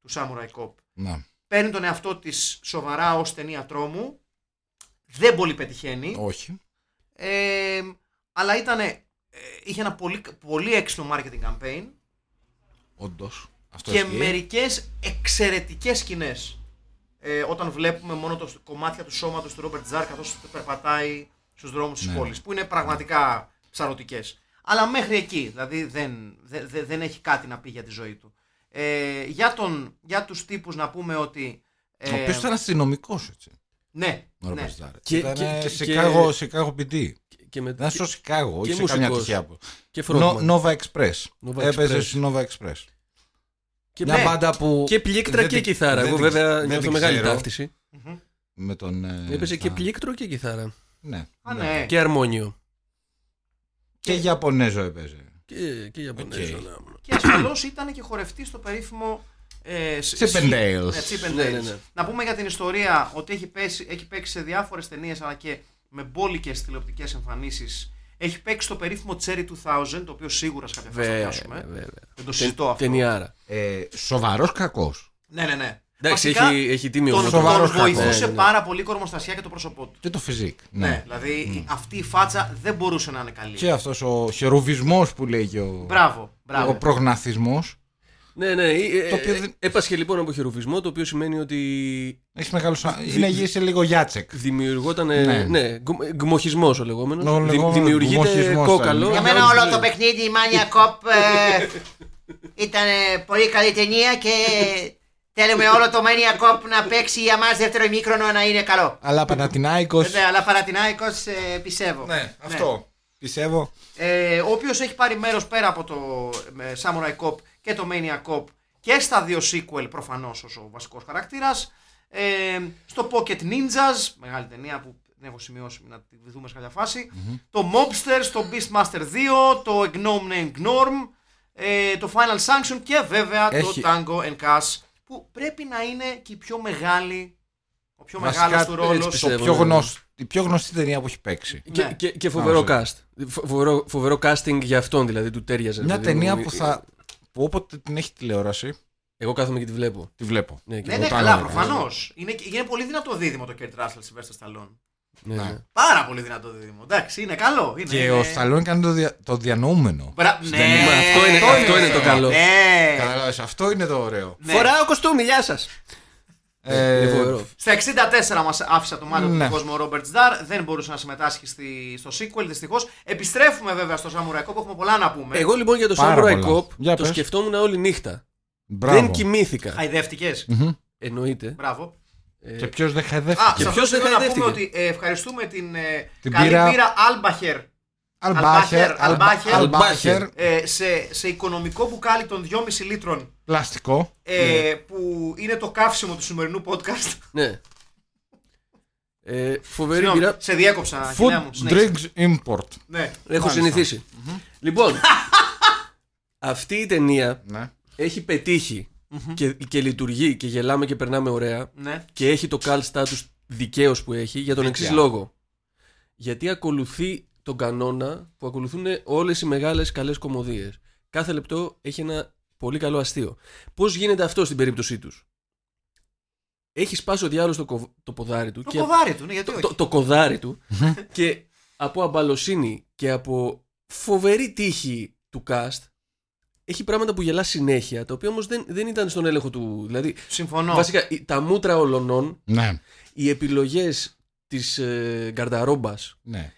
του Samurai Cop». Ναι. Παίρνει τον εαυτό της σοβαρά ως ταινία τρόμου, δεν πολύ πετυχαίνει, Όχι. ε, αλλά ήταν, είχε ένα πολύ, πολύ έξυπνο marketing campaign Όντως. Αυτό και ισχύει. μερικές εξαιρετικές σκηνές. Ε, όταν βλέπουμε μόνο το κομμάτια του σώματος του Ρόμπερτ Τζάρ καθώς περπατάει στους δρόμους της Ναι. πόλης που είναι πραγματικά ψαρωτικές. Αλλά μέχρι εκεί, δηλαδή δεν, δεν, δεν- δεν έχει κάτι να πει για τη ζωή του. Ε, για, τον, για τους τύπους να πούμε ότι... Ε, Ο οποίος ήταν αστυνομικός, έτσι. Ναι, Ο ναι. Ρόμπερτ Ντάρ. Και- Ήταν και- και- Σικάγο, Σικάγο PD. Και, με, Ήταν στο Σικάγο, όχι και σε καμιά μουσικός. τυχαία. που- και Νο- frontman. Nova Express. Nova Έπαιζε Express. στη Nova Express. Και, Μια ναι. μπάντα που. και πλήκτρα δεν και την- κιθάρα. δεν Εγώ την- βέβαια δεν νιώθω την μεγάλη ξέρω. ταύτιση. Με τον. ε, Έπαιζε και στα- πλήκτρο και κιθάρα. Ναι. Α, ναι. Και αρμόνιο. Και Ιαπωνέζο έπαιζε. Και, και Ιαπωνέζο. Οκ. ναι. Και ασφαλώς ήταν και χορευτή στο περίφημο... Ε, σ- Chippen- σ- dales. Ναι, Chippen- Ναι, dales. ναι, ναι. Να πούμε για την ιστορία ότι έχει, πέσει, έχει παίξει σε διάφορες ταινίες αλλά και με μπόλικες τηλεοπτικές εμφανίσεις. Έχει παίξει στο περίφημο Cherry 2000, το οποίο σίγουρα σε κάποια φάση θα Βέβαια, πιάσουμε. βέβαια. Δεν το συζητώ αυτό. Ταινιάρα. Ε, Σοβαρός κακός. Ναι, ναι, ναι. Εντάξει, Βασικά, έχει, έχει τίμιο τον, μου. τον Σοβαρός βοηθούσε κακός. Ναι, ναι. πάρα πολύ η κορμοστασιά και το πρόσωπό του. Και το physique. Ναι, Ναι. δηλαδή αυτή η φάτσα δεν μπορούσε να είναι καλή. Και αυτός ο χερουβισμό που λέει και ο, Μπράβο, μπράβο. ο προγναθισμός. Ναι, ναι. ε, ε, Το οποίο ε, δεν- Έπασχε λοιπόν από χειροβισμό, το οποίο σημαίνει ότι Έχεις μεγάλο. σα- Είναι γύρισε λίγο Γιάτσεκ. δημιουργόταν. Ναι. Ναι, ναι γκμοχισμό ο λεγόμενος. Ο λεγόμενος δημιουργείται γκμοχισμός κόκαλο. ήταν. Για για μένα όλους όλο τους το λέει. παιχνίδι η Mania Cop ε, ήταν ε, πολύ καλή ταινία και θέλουμε όλο το Mania Cop να παίξει για μας δεύτερο ημίχρονο να είναι καλό. Αλλά Πανατινάικο. Ναι, αλλά Παναθηνάικος ε, πιστεύω. Ναι, αυτό. Πιστεύω. Ε, ο οποίος έχει πάρει μέρος πέρα από το ε, Samurai Cop και το Mania Cop και στα δύο sequel προφανώς ω ο βασικός χαρακτήρας. Ε, στο Pocket Ninjas, μεγάλη ταινία που δεν έχω σημειώσει να τη δούμε σε κάποια φάση. Το Mobsters, το Beastmaster 2, το Gnome Named Gnorm, ε, το Final Sanction και βέβαια Έχει- το Tango and Cash που πρέπει να είναι και η πιο μεγάλη, ο πιο Βασικά, μεγάλος του έτσι ρόλος. πιστεύω. Το πιο ναι. γνωστ, η πιο γνωστή ταινία που έχει παίξει. Και, Ναι. και, και φοβερό Α, cast. Φο- Φοβερό, φοβερό casting για αυτόν δηλαδή, του τέριαζε. Μια παιδί μου. ταινία που θα. που όποτε την έχει τηλεόραση, Εγώ κάθομαι και τη βλέπω. τη βλέπω. Ναι, και Ναι, εγώ. ναι, Όταν καλά, είναι. προφανώς. Είναι, είναι πολύ δυνατό δίδυμο το Kurt Russell Sylvester Stallone. Ναι, ναι. Πάρα πολύ δυνατό δίδυμο. Εντάξει, είναι καλό. Είναι, Και είναι... ο Σταλόν κάνει το, δια, το διανοούμενο. Μπρα... Στην Ναι, ταινία. Μα αυτό είναι- αυτό είναι το καλό. Ναι. Κατάλαβες, αυτό είναι το ωραίο. Ναι. Φοράω κοστούμι, γεια σας. Ε, Είναι φοβερό. Στα 64 μας άφησε το μάτι Ναι. του κόσμο ο Ρόμπερτ Ντάρ. Δεν μπορούσε να συμμετάσχει στη, στο sequel δυστυχώς. Επιστρέφουμε βέβαια στο Samurai Cop, έχουμε πολλά να πούμε. Εγώ λοιπόν για το Πάρα Samurai πολλά. Cop Για το πες. σκεφτόμουν όλη νύχτα. Μπράβο. Δεν κοιμήθηκα. Χαϊδεύτηκες. Εννοείται. Μπράβο. Ε, Και ποιος δεν Α, χαϊδεύτηκε. Και σε ποιος αυτό δεν θέλω να πούμε χαϊδεύτηκε; ότι ε, ευχαριστούμε την, ε, Την καλή πύρα- πύρα Albacher Αλμπάχερ. Αλμπάχερ. Αλμπάχερ. ε, σε, σε οικονομικό μπουκάλι των 2,5 λίτρων Πλαστικό. ε, που είναι το καύσιμο του σημερινού podcast. Ναι. Ε, φοβερή Συγγνώμη, πειρά. σε διέκοψα, χιλιά μου. Food συνέχισε. drinks import. Ναι. Έχω Μάλιστα. συνηθίσει. Λοιπόν, αυτή η ταινία Ναι. έχει πετύχει και, και λειτουργεί και γελάμε και περνάμε ωραία ναι. και έχει το cult status δικαίως που έχει για τον εξής Δίκαια. λόγο. Γιατί ακολουθεί τον κανόνα που ακολουθούν όλες οι μεγάλες καλές κομμωδίες. Κάθε λεπτό έχει ένα πολύ καλό αστείο. Πώς γίνεται αυτό στην περίπτωσή τους; Έχει σπάσει ο διάλογος το, κο- το ποδάρι του Το και κοδάρι του, ναι, γιατί όχι. το, το κοδάρι του και από αμπαλοσύνη και από φοβερή τύχη του cast έχει πράγματα που γελά συνέχεια τα οποία όμως δεν, δεν ήταν στον έλεγχο του δηλαδή Συμφωνώ. βασικά η- τα μούτρα ολονών Ναι. οι επιλογές της ε, γκαρνταρόμπας ναι.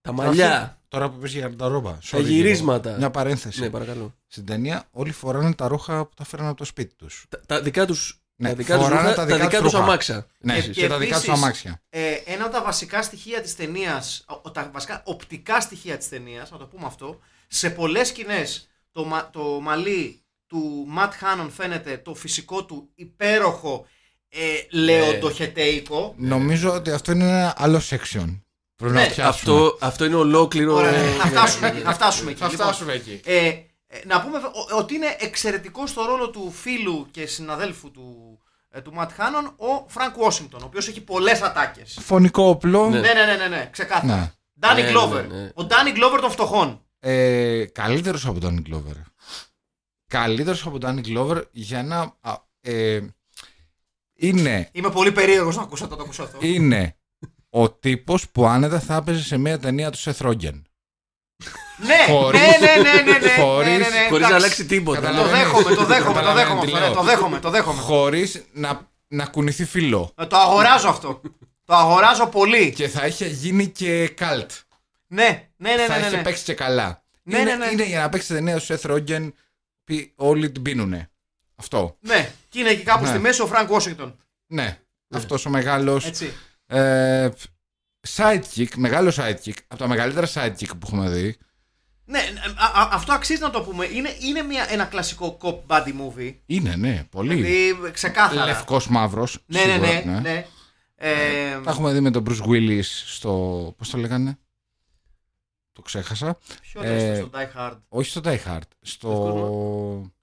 τα μαλλιά Τώρα που πες για τα ρόμπα. τα sorry, λίγο. γυρίσματα Μια παρένθεση. ναι παρακαλώ Στην ταινία όλοι φοράνε τα ρούχα που τα φέραν από το σπίτι τους. τα, τα δικά τους Ναι, τα δικά τους, φοράνε ρούχα, τα τα δικά δικά, τους τους ρούχα. αμάξια Ναι, Και- και, και τα δικά τους επίσης- αμάξια. Ε, ένα από τα βασικά στοιχεία της ταινίας, τα βασικά οπτικά στοιχεία της ταινίας, να το πούμε αυτό, σε πολλές σκηνές το, μα- το μαλλί του Ματ Χάνον φαίνεται το φυσικό του υπέροχο ε, λεοντοχετέικο. Νομίζω ότι αυτό είναι ένα άλλο section. Πρέπει Ναι, να πιάσουμε. αυτό, αυτό είναι ολόκληρο Ωραία, ε, θα φτάσουμε εκεί. Θα φτάσουμε εκεί. Θα Λοιπόν, φτάσουμε εκεί. Ε, ε, να πούμε ο- ότι είναι εξαιρετικό στο ρόλο του φίλου και συναδέλφου του, ε, του Ματ Χάνον ο Φρανκ Washington, ο οποίος έχει πολλές ατάκες. Φονικό όπλο. Ναι. Ναι, ναι, ναι, ναι, ναι ξεκάθαρα. Ναι. Ντάνι Ναι, Γκλόβερ. ναι, ναι. Ο Ντάνι Γκλόβερ των φτωχών. Ε, καλύτερος από τον Danny Glover. Καλύτερος από τον Danny Glover για να... α, ε, είναι, Είμαι πολύ περίεργος να ακούσω το, το ακούσω αυτό. είναι ο τύπος που άνετα θα έπαιζε σε μια ταινία του Seth Rogen. ναι, χωρίς- ναι, ναι, ναι, ναι, ναι, χωρίς- ναι, ναι, ναι, χωρίς εντάξει. να αλλάξει τίποτα Το Καταλαβαίνεις. δέχομαι, το δέχομαι, το Καταλαβαίνεις δέχομαι τι αυτό. ναι, λέω. Το δέχομαι, το δέχομαι. Χωρίς να, να κουνηθεί φιλό. Ε, Το αγοράζω αυτό. Το αγοράζω πολύ. Και θα είχε γίνει και καλτ. Ναι, ναι, ναι, θα ναι, ναι, είχε ναι. παίξει και καλά. Ναι, είναι, ναι, ναι. είναι για να παίξει ταινία του Seth Rogen που όλοι την πίνουνε. Αυτό. Ναι, και είναι εκεί κάπου Ναι. στη μέση ο Φρανκ Washington. Ναι. Αυτός ο μεγάλος Έτσι. ε, sidekick, μεγάλο sidekick, από τα μεγαλύτερα sidekick που έχουμε δει. Ναι, α- α- αυτό αξίζει να το πούμε. Είναι, είναι μια, ένα κλασικό cop buddy movie. Είναι, ναι, πολύ. Δηλαδή, ξεκάθαρα. Λευκός μαύρος. Ναι, ναι, σίγουρα, ναι. ναι. Ε, Τα έχουμε δει με τον Bruce Willis στο. Πώς το λέγανε; Το ξέχασα. Ποιο Ε, είναι στο Die Hard; Όχι στο Die Hard. Στο.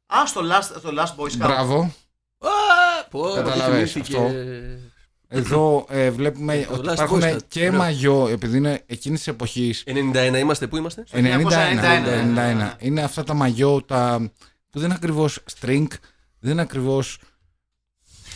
Α, στο Last, στο last Boy Scout. Μπράβο. Α, πω, Καταλαβες, θυμήθηκε. αυτό. Εδώ ε, βλέπουμε Ε, το ότι Last υπάρχουν Boy Scout. και Ωραίο. μαγιό, επειδή είναι εκείνης της εποχής. 91 είμαστε, πού είμαστε; 91, 91, 1991. Είναι αυτά τα μαγιό τα, που δεν είναι ακριβώς string, δεν είναι ακριβώς.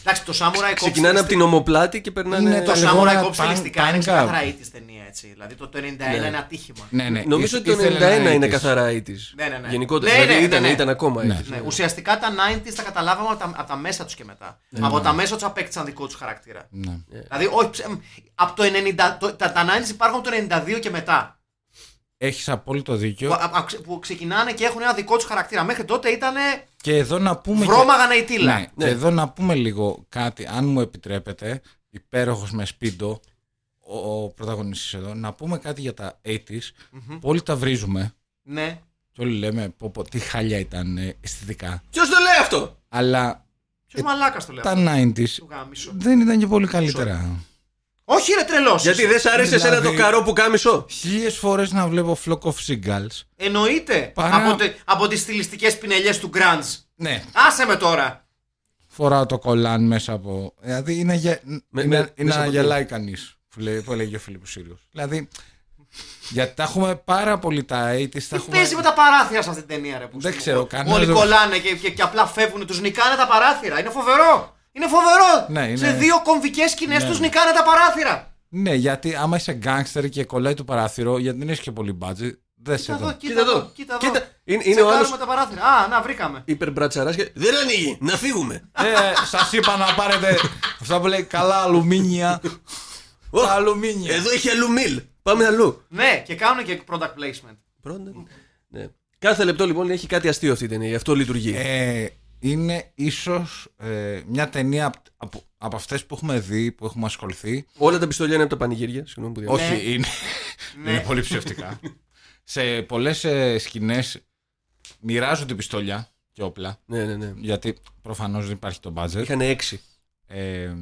Εντάξει, το Samurai Cop. Ξεκινάνε από στιλιστι- την ομοπλάτη και περνάνε. Είναι Το τα λεγόμενα Samurai Cop στιλιστικά είναι tank ξεκάθαρα up. 80's ταινία έτσι. Δηλαδή το 91 είναι ατύχημα. Ναι, ναι. Νομίζω ότι το Ήθελε 91 να είναι ήτης. καθαρά 80's. Ναι, ναι, ναι. Γενικότερα. Ναι, δηλαδή ναι, ήταν, ναι, ναι. ήταν ακόμα 80's. Ναι. Ναι, ουσιαστικά τα 90s τα καταλάβαμε από τα, από τα μέσα τους και μετά. από τα μέσα τους απέκτησαν δικό τους χαρακτήρα. Ναι. Δηλαδή, όχι, ψε- μ, από το 90, το, τα, τα 90s υπάρχουν από το 92 και μετά. Έχεις απόλυτο Που, δίκιο. α- α- ξε- που ξεκινάνε και έχουν ένα δικό τους χαρακτήρα. Μέχρι τότε ήταν Και εδώ να πούμε. και- βρώμαγανε η τίλα. Ναι, και εδώ να πούμε λίγο κάτι, αν μου επιτρέπετε, υπέροχος με σπίντο, ο, ο πρωταγωνιστής εδώ, να πούμε κάτι για τα 80s, που όλοι τα βρίζουμε Ναι. και όλοι λέμε πω, πω, τι χάλια ήταν ε, αισθητικά. Ποιος το λέει αυτό! Αλλά Ποιος μαλάκας το λέω. τα 90s Του γάμισο. δεν ήταν και πολύ καλύτερα. Όχι, ρε τρελός. Γιατί δεν σ' άρεσε εσένα το Δηλαδή- καρό που κάμισο; Χίλιες φορές να βλέπω Flock of Seagulls. Εννοείται. Παρά- Από, τε, από τις στιλιστικές πινελιές του Grunge. Ναι, Άσε με τώρα. φοράω το κολάν μέσα από... Δηλαδή είναι, για... Με- είναι, με- είναι μέσα να από τι; γελάει κανείς, που, λέει, που έλεγε ο Φίλιππος Σύριος. Δηλαδή, γιατί τα έχουμε πάρα πολύ τα 80s, τα Τι έχουμε... παίζει με τα παράθυρα σε αυτή την ταινία, ρε. που Δεν σου ξέρω, πω. κανένα Όλοι δεν- κολλάνε και, και, και απλά φεύγουν, τους νικάνε τα παράθυρα. Είναι φοβερό. Είναι φοβερό. Ναι, είναι- Σε δύο κομβικές σκηνές Ναι. τους νικάνε τα παράθυρα. Ναι, γιατί άμα είσαι γκάγκστερ και κολλάει το παράθυρο, γιατί δεν έχεις και πολύ budget, δεν σε Κοίτα εδώ, δω. κοίτα εδώ. Κοίτα εδώ. Κοίτα, είναι, είναι ο Τσεκάρουμε άλλος τα παράθυρα. Α, να βρήκαμε. υπερμπρατσαράς και. Δεν ανοίγει! Να φύγουμε! Ε, σας είπα να πάρετε αυτά που λέει καλά αλουμίνια. Ω, Τα αλουμίνια. Εδώ έχει αλουμίλ! Πάμε αλλού! Ναι, και κάνουν και product placement. Πρώτα, ναι. Κάθε λεπτό λοιπόν έχει κάτι αστείο αυτή η ταινία, γι' αυτό λειτουργεί. Ε, είναι ίσως ε, μια ταινία από, από, από αυτές που έχουμε δει, που έχουμε ασχοληθεί. Όλα τα πιστόλια είναι από τα πανηγύρια. Συγγνώμη που διαβάζω. Όχι, είναι, Ναι. είναι πολύ ψευτικά. Σε πολλές ε, σκηνές μοιράζονται πιστόλια και όπλα. Ναι, ναι, ναι. Γιατί προφανώς δεν υπάρχει το budget. Είχαν έξι. Ε,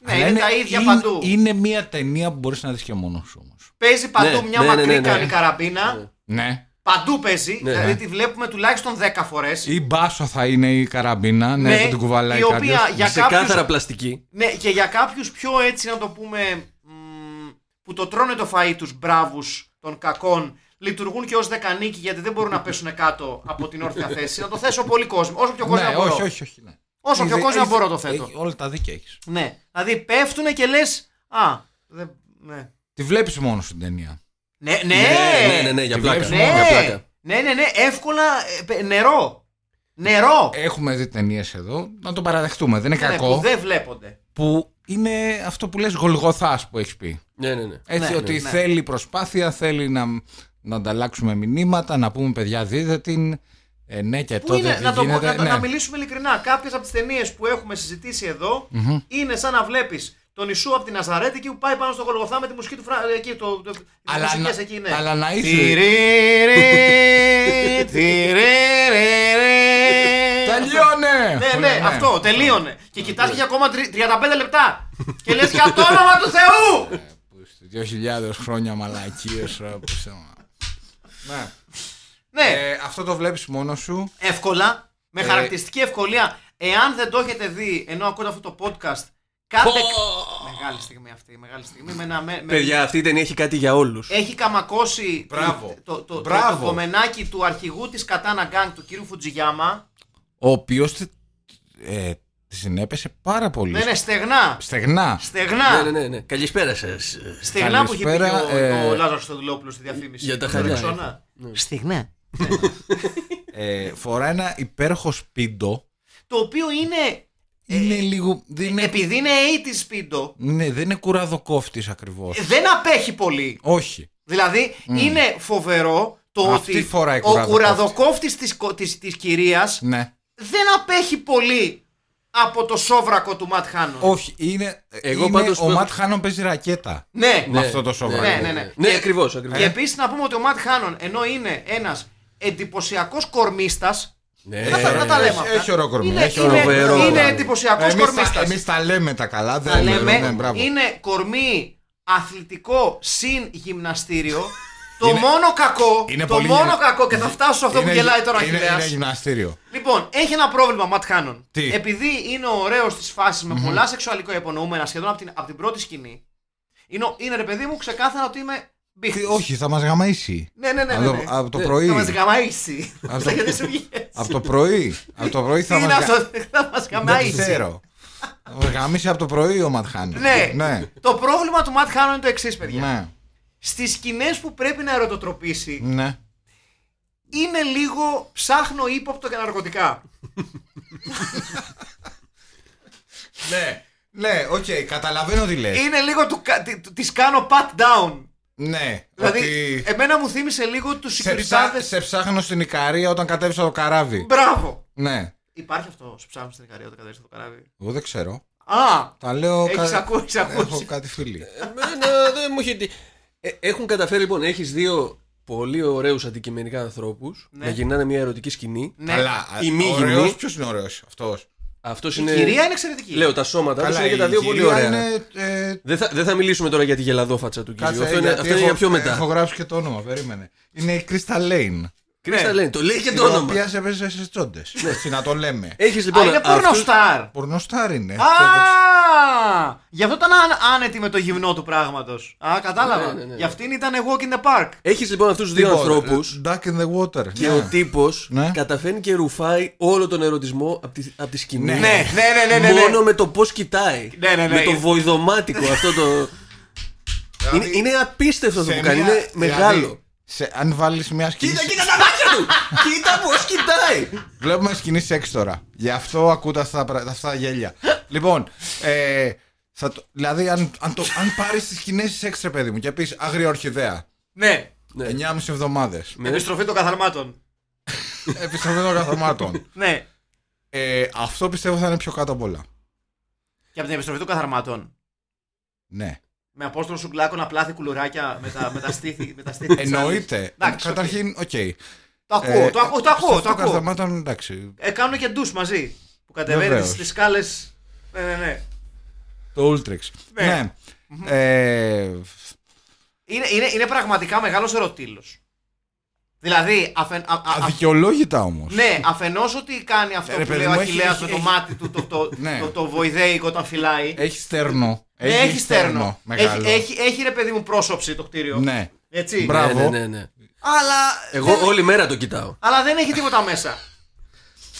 Ναι, αλλά είναι τα ίδια είναι, παντού. Είναι μια ταινία που μπορείς να δεις και μόνος σου όμως. Παίζει παντού Ναι, μια ναι, ναι, μακρύ ναι, ναι. καλή καραμπίνα. Ναι. Ναι. Παντού παίζει. Ναι. δηλαδή τη βλέπουμε τουλάχιστον 10 φορές. Ή μπάσο θα είναι η καραμπίνα, ναι, Ναι, που την κουβαλάει η οποία κάποιος. για Σε κάποιους- κάθαρα πλαστική. Ναι, και για κάποιους πιο έτσι να το πούμε. μ, που το τρώνε το φαΐ τους μπράβους των κακών, λειτουργούν και ως δεκανίκη γιατί δεν μπορούν να πέσουν κάτω από την όρθια θέση. να το θέσω πολύ κόσμο. Όσο πιο κόσμο Ναι, να μπορώ. όχι, όχι, όχι. Ναι. Όσο πιο Έχει- κόσμο να έχει- μπορώ το θέτω. έχει- όλα τα δίκαια έχεις. Ναι. Δηλαδή πέφτουν και λες. Α, δεν. Ναι. Τη βλέπεις μόνο στην ταινία. Ναι, ναι, ναι, ναι, ναι, ναι, για Τη πλάκα. βλέπεις Ναι, Για πλάκα. ναι, ναι, ναι, εύκολα ε, πε- νερό. Νερό. Έχουμε δει ταινίες εδώ, να το παραδεχτούμε. Δεν είναι Ναι, κακό. που δεν βλέπονται. Που είναι αυτό που λες γολγοθάς που έχεις πει. Ναι, ναι, ναι. Έτσι Ναι, ότι ναι, ναι. θέλει προσπάθεια, θέλει να, να ανταλλάξουμε μηνύματα, να πούμε παιδιά δείτε την. Ε, ναι και Που τότε είναι, τι να, το, γίνεται. να, το- ναι. να μιλήσουμε ειλικρινά. Κάποιες από τις ταινίες που έχουμε συζητήσει εδώ είναι σαν να βλέπεις τον Ιησού από τη Ναζαρέτη εκεί που πάει πάνω στο Γολγοθά με τη μουσική του Φρα... εκεί, το, το, τις Αλλά μουσικές να- εκεί, ναι. αλλά να είσαι- Τιριρι, τιριρι. Τελειώνε! Ναι, ναι, αυτό, τελείωνε. Και κοιτάς και για ακόμα τρι- 35 λεπτά. και λες για το όνομα του Θεού! Δύο χιλιάδες χρόνια μαλακίες. ρε, που σε- Ναι. ναι, Ε, αυτό το βλέπεις μόνος σου. εύκολα, με Ε, χαρακτηριστική ευκολία. Εάν δεν το έχετε δει, ενώ ακούτε αυτό το podcast, κάντε. Μεγάλη στιγμή αυτή, μεγάλη στιγμή. Με ένα, με, με- Παιδιά, αυτή η ταινία έχει κάτι για όλους. Έχει καμακώσει Μπράβο. το, το, το, Μπράβο. το κομμενάκι του αρχηγού της Katana Gang, του κύριου Φουτζιγιάμα. Ο οποίος τη- ε, τη συνέπεσε πάρα πολύ. Ναι, ναι, στεγνά. Στεγνά. Στεγνά. Ναι, ναι, ναι, ναι. Καλησπέρα σας. Στεγνά που έχει πει και Καλησπέρα, ο, ε, ο Λάζαρος Στοδουλόπουλος στη διαφήμιση. Για τα του χαλιά. Ρεξόνα. Στεγνά. Ε, φορά ένα υπέροχο σπίντο. Το οποίο είναι, Είναι λίγο. Δεν είναι, επειδή είναι 80's σπίντο, ναι, δεν είναι κουραδοκόφτης ακριβώς. δεν απέχει πολύ. Όχι. Δηλαδή είναι φοβερό το Αυτή ότι φοράει ο κουραδοκόφτης. κουραδοκόφτης της, κο- της, της κυρίας Ναι. δεν απέχει πολύ από το σόβρακο του Ματ Χάνον. Όχι, είναι. Εγώ είναι πάντως ο που- Ματ Χάνον παίζει ρακέτα. Ναι, Με αυτό το σοβαρό. Ναι, ναι, ναι. Ναι, Και- ακριβώς. Ακριβώς. Και επίσης να πούμε ότι ο Ματ Χάνον ενώ είναι ένας εντυπωσιακός κορμίστας. Ναι. Να, τα- να τα λέμε έχει- αυτά. έχει ωραίο κορμί, Είναι, έχει είναι, ωραίο είναι κορμί. εντυπωσιακός Εμείς κορμίστα. τα, εμείς τα λέμε τα καλά. Τα δεν λέμε. ναι, μπράβο. είναι κορμί αθλητικό συν γυμναστήριο. Το Είναι- μόνο κακό, είναι το πολύ μόνο γυμνα- κακό και θα φτάσω σε αυτό που Είναι- γελάει τώρα ο είναι, Αχιλλέας. είναι γυμναστήριο. Λοιπόν, έχει ένα πρόβλημα Ματ Χάνον. Τι; Επειδή είναι ωραίος της φάσης με πολλά σεξουαλικό υπονοούμενα σχεδόν από την, από την πρώτη σκηνή. Είναι, ο- είναι ρε παιδί μου ξεκάθαρα ότι είμαι Τι, μπίχτης. Όχι, θα μας γαμαίσει. Ναι, ναι, ναι. Από ναι, το- ναι. Από το Ναι, πρωί. Θα μας γαμαίσει. Από το- Γιατί σου βγήκες έτσι. Από το πρωί. Από το πρωί Τι θα είναι μας αυτό, γα- θα μας Δεν γαμάσει. ξέρω. Θα μας γαμήσει από το πρωί ο Ματ Χάνον. Ναι. ναι. Το πρόβλημα του Ματ Χάνον είναι το εξής, παιδιά. Ναι. Στις σκηνές που πρέπει να ερωτοτροπήσει, Ναι. είναι λίγο ψάχνω ύποπτο για ναρκωτικά. Ναι. Ναι, οκ, καταλαβαίνω τι λες. Είναι λίγο του, κα- τη- του- της κάνω pat down. Ναι. Δηλαδή, ότι εμένα μου θύμισε λίγο τους σε, ψά... σεκιουριτάδες. σε ψάχνω στην Ικαρία όταν κατέβεις απ' το καράβι. Μπράβο. Ναι. Υπάρχει αυτό, σου ψάχνω στην Ικαρία όταν κατέβει το καράβι. Εγώ δεν ξέρω. Α! Τα λέω. Έχεις ακούσει, έχεις ακούσει. Έχω κάτι φίλοι. Εμένα δεν μου έχει. τύχει. Ε, έχουν καταφέρει λοιπόν, έχεις δύο πολύ ωραίους αντικειμενικά ανθρώπους Ναι. να γυρνάνε μια ερωτική σκηνή. Ναι. Καλά. Η μη ωραίος, γυμνή. ποιος είναι ωραίος αυτός. Αυτό Η είναι. κυρία είναι εξαιρετική. Λέω τα σώματα τους Καλά, είναι και τα η δύο πολύ κυρία ωραία. Είναι, ε, Δεν, θα, δεν θα μιλήσουμε τώρα για τη γελαδόφατσα του κυρίου. Κάτσε, Αυτό είναι, γιατί αυτό είναι έχω, για πιο μετά. Έχω γράψει και το όνομα, περίμενε. Είναι η Crystal Lane. Κρίστα λένε, το λέει και Η το όνομα. οποία σε παίζει σε τσόντες. Έτσι να το λέμε. Έχεις Α, λοιπόν. είναι αυτούς- πορνοστάρ. Πορνοστάρ είναι. Α! Γι' αυτό ήταν άν- άνετη με το γυμνό του πράγματος. Α, κατάλαβα. Ναι, ναι, ναι. Γι' αυτήν ήταν walk in the park. Έχεις λοιπόν αυτούς τους δύο Λοιπόν, ανθρώπους Duck in the water. και ναι. ο τύπος Ναι. καταφέρνει και ρουφάει όλο τον ερωτισμό από τη, απ' τη σκηνή. Ναι. Ναι, ναι, ναι, ναι. ναι, ναι. Μόνο με το πώς κοιτάει. Ναι, ναι, ναι. Με το βοηδομάτικο αυτό το. Είναι, είναι απίστευτο αυτό σε που κάνει. μια- Είναι δηλαδή, μεγάλο. σε- αν βάλεις μια σκηνή. Κοίτα, κοίτα τα μάτια του! κοίτα πώ κοιτάει! Βλέπουμε σκηνή σεξ τώρα. Γι' αυτό ακούτε αυτά, τα πρα- αυτά τα γέλια. λοιπόν, ε, θα το, δηλαδή αν, αν, το, αν πάρεις τις σκηνέ σεξ, ρε παιδί μου, και πεις Άγρια Ορχιδέα, Ναι, Ναι. 9,5 εβδομάδες. Ναι. επιστροφή των καθαρμάτων. Επιστροφή των καθαρμάτων. Ναι. Ε, αυτό πιστεύω θα είναι πιο κάτω απ' όλα. Και από την επιστροφή των καθαρμάτων. Ναι. Με Απόστολο Σουγκλάκο να πλάθει κουλουράκια με τα, με τα στήθη. Με τα στήθη της Εννοείται. άλλης. Εντάξει, Καταρχήν, οκ. Το ακούω, Ε, το ακούω, το ακούω. Το Αυτό ακούω. καθαρμάτων, εντάξει. Ε, κάνουν και ντους μαζί. Που κατεβαίνεις Βεβαίως. στις σκάλες. Ναι, ναι, ναι. Το Ultrex. Ναι. Ναι. Ε, Είναι, είναι, είναι πραγματικά μεγάλος ερωτύλος. Δηλαδή, αφεν, α, α, α- αδικαιολόγητα όμως. ναι, αφενός ότι κάνει αυτό Ε, ρε που παιδί λέει ο μου, έχει- Αχιλλέας έχει- με το έχει- μάτι του, το, το, Ναι. το, το βοϊδέικο όταν φυλάει. Έχεις στέρνο. Ναι, έχεις στέρνο. Μεγάλο. Έχει, έχει, έχει ρε παιδί μου πρόσωψη το κτίριο. Ναι. Έτσι. Μπράβο. Ναι, ναι, ναι, ναι. Αλλά, Εγώ δεν, όλη μέρα το κοιτάω. αλλά δεν έχει τίποτα μέσα.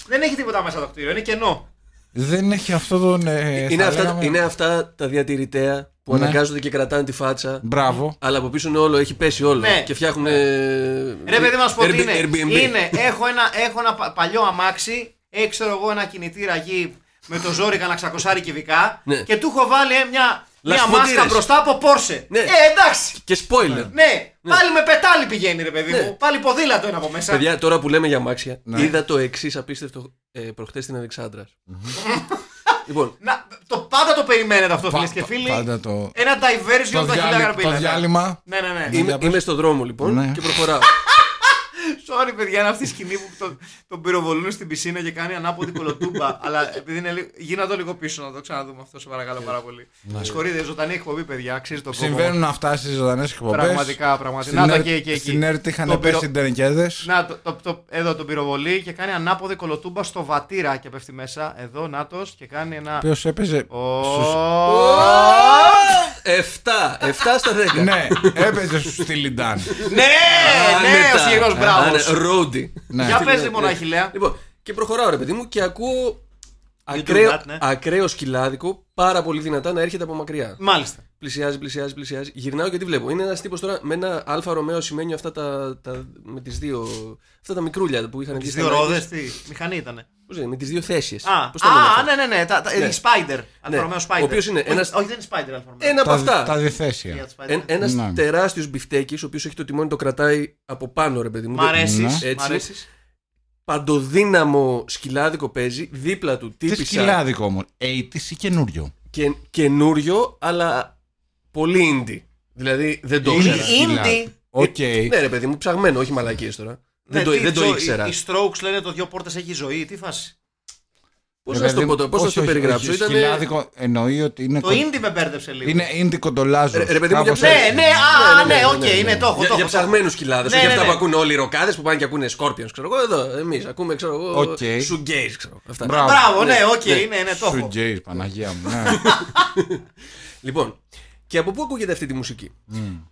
δεν έχει τίποτα μέσα το κτίριο. Είναι κενό. Δεν έχει αυτό τον. ε, είναι, θα αυτά, λέγαμε- είναι αυτά τα διατηρητέα που Ναι. αναγκάζονται και κρατάνε τη φάτσα. Μπράβο. Αλλά από πίσω είναι όλο, έχει πέσει όλο. Ναι. Και φτιάχνουν. Ρε παιδί μας πω τι είναι. Airbnb. είναι έχω, ένα, έχω ένα πα- παλιό αμάξι, έχει ξέρω εγώ ένα κινητήρα γη με το ζόρι κανένα ξακοσάρι κυβικά Ναι. και του έχω βάλει ε, μια, μια Λασποτήρες. μάσκα μπροστά από Πόρσε. Ναι. Ε, εντάξει. Και spoiler. Ναι, πάλι με πετάλι πηγαίνει ρε παιδί Ναι. μου. Πάλι ποδήλατο είναι από μέσα. Παιδιά, τώρα που λέμε για αμάξια, Ναι. είδα το εξής απίστευτο ε, προχτές στην Αλεξάνδρας. λοιπόν, Να, το, πάντα το περιμένετε αυτό φίλες Πα- και πα- φίλοι. Πάντα το. Ένα diversion Το, από τα χιλιά διάλει- γραμμίλα. το διάλειμμα. Ναι, ναι, ναι. είμαι, για πες. είμαι στον δρόμο λοιπόν Ναι. και προχωράω. Sorry, παιδιά, είναι αυτή η σκηνή που τον, τον πυροβολούν στην πισίνα και κάνει ανάποδη κολοτούμπα. αλλά επειδή είναι λίγο. Γίνα το λίγο πίσω να το ξαναδούμε αυτό, σε παρακαλώ πάρα πολύ. Με συγχωρείτε, ζωντανή εκπομπή, παιδιά, αξίζει το κόμμα. Συμβαίνουν αυτά στι ζωντανές εκπομπές. Πραγματικά, πραγματικά. Να τα και, και εκεί. Στην ΕΡΤ είχαν Το πέσει πυρο- τενεκέδε. Να, το, το, το, εδώ τον πυροβολεί και κάνει ανάποδη κολοτούμπα στο βατήρα και πέφτει μέσα. Εδώ, νάτος και κάνει ένα. Ποιο έπαιζε. Ω, Εφτά, εφτά στα 10. Ναι, έπαιζε στους Steely Dan. Ναι, ναι, ο συγκεκριμένο μπράβο. Ρόντι. Ναι. Για πες μόνο, Αχιλλέα. Λοιπόν, και προχωράω ρε παιδί μου και ακούω ακραίο, that, ναι. ακραίο σκυλάδικο πάρα πολύ δυνατά να έρχεται από μακριά. Μάλιστα. Πλησιάζει, πλησιάζει, πλησιάζει. Γυρνάω και τι βλέπω. Είναι ένας τύπος τώρα με ένα Alfa Romeo ασημένιο αυτά τα, τα, με τις δύο, αυτά τα μικρούλια που είχαν Τις βγει δύο στα nineties. ρόδες, τι. Μηχανή ήταν. Πώς είναι, με τις δύο θέσεις. Α, α, ναι, ναι, ναι. Τα, τα, Ναι. Η Spider. Alfa Romeo Spider. Ο οποίος είναι Όχι, ένας- Όχι, δεν είναι Spider, Alfa Romeo. Ένα από Τα, αυτά. τα διθέσια. Για τη Spider. Ένα ένας Ναι. τεράστιος μπιφτέκης, ο οποίος έχει το τιμόνι το κρατάει από πάνω, ρε παιδί μου. Μ' αρέσεις. Ναι. Μ' Έτσι. αρέσεις. Παντοδύναμο σκυλάδικο παίζει, δίπλα του Τι τύπου σκυλάδικο όμως. 80 ή καινούριο; και, καινούριο, αλλά πολύ indie. Δηλαδή δεν το Είναι ήξερα. Indie. OK. Ναι, ρε παιδί μου, ψαγμένο, όχι μαλακίες τώρα. Δεν Ναι, το, τι, δεν το Τζο- ήξερα. Οι, οι Strokes λένε το δύο πόρτες έχει ζωή. Τι φάση; Πώ Ρε να σου το παιδί πω μου, τώρα, πώ να όχι, σου το όχι, περιγράψω; όχι, Ήταν. Σκυλάδικο εννοεί ότι είναι. Το κο- indie με μπέρδεψε λίγο. Είναι indie Κοντολάζος. Ρε- ρε παιδί μου, για Ναι, ψάξε. ναι, α, ναι, οκ, είναι το έχω. Για, το για έχω, το ψαγμένους σκυλάδες. Ναι, όχι ναι, αυτά ναι. που ακούνε όλοι οι ροκάδες που πάνε και ακούνε Scorpions. Ξέρω εγώ εδώ. Εμείς ακούμε, ξέρω εγώ. OK. Shoegaze, ξέρω. Αυτά. Μπράβο. Μπράβο, ναι, οκ, Ναι. είναι, ναι, το έχω. Shoegaze, Παναγία μου. ναι. Λοιπόν, και από πού ακούγεται αυτή τη μουσική;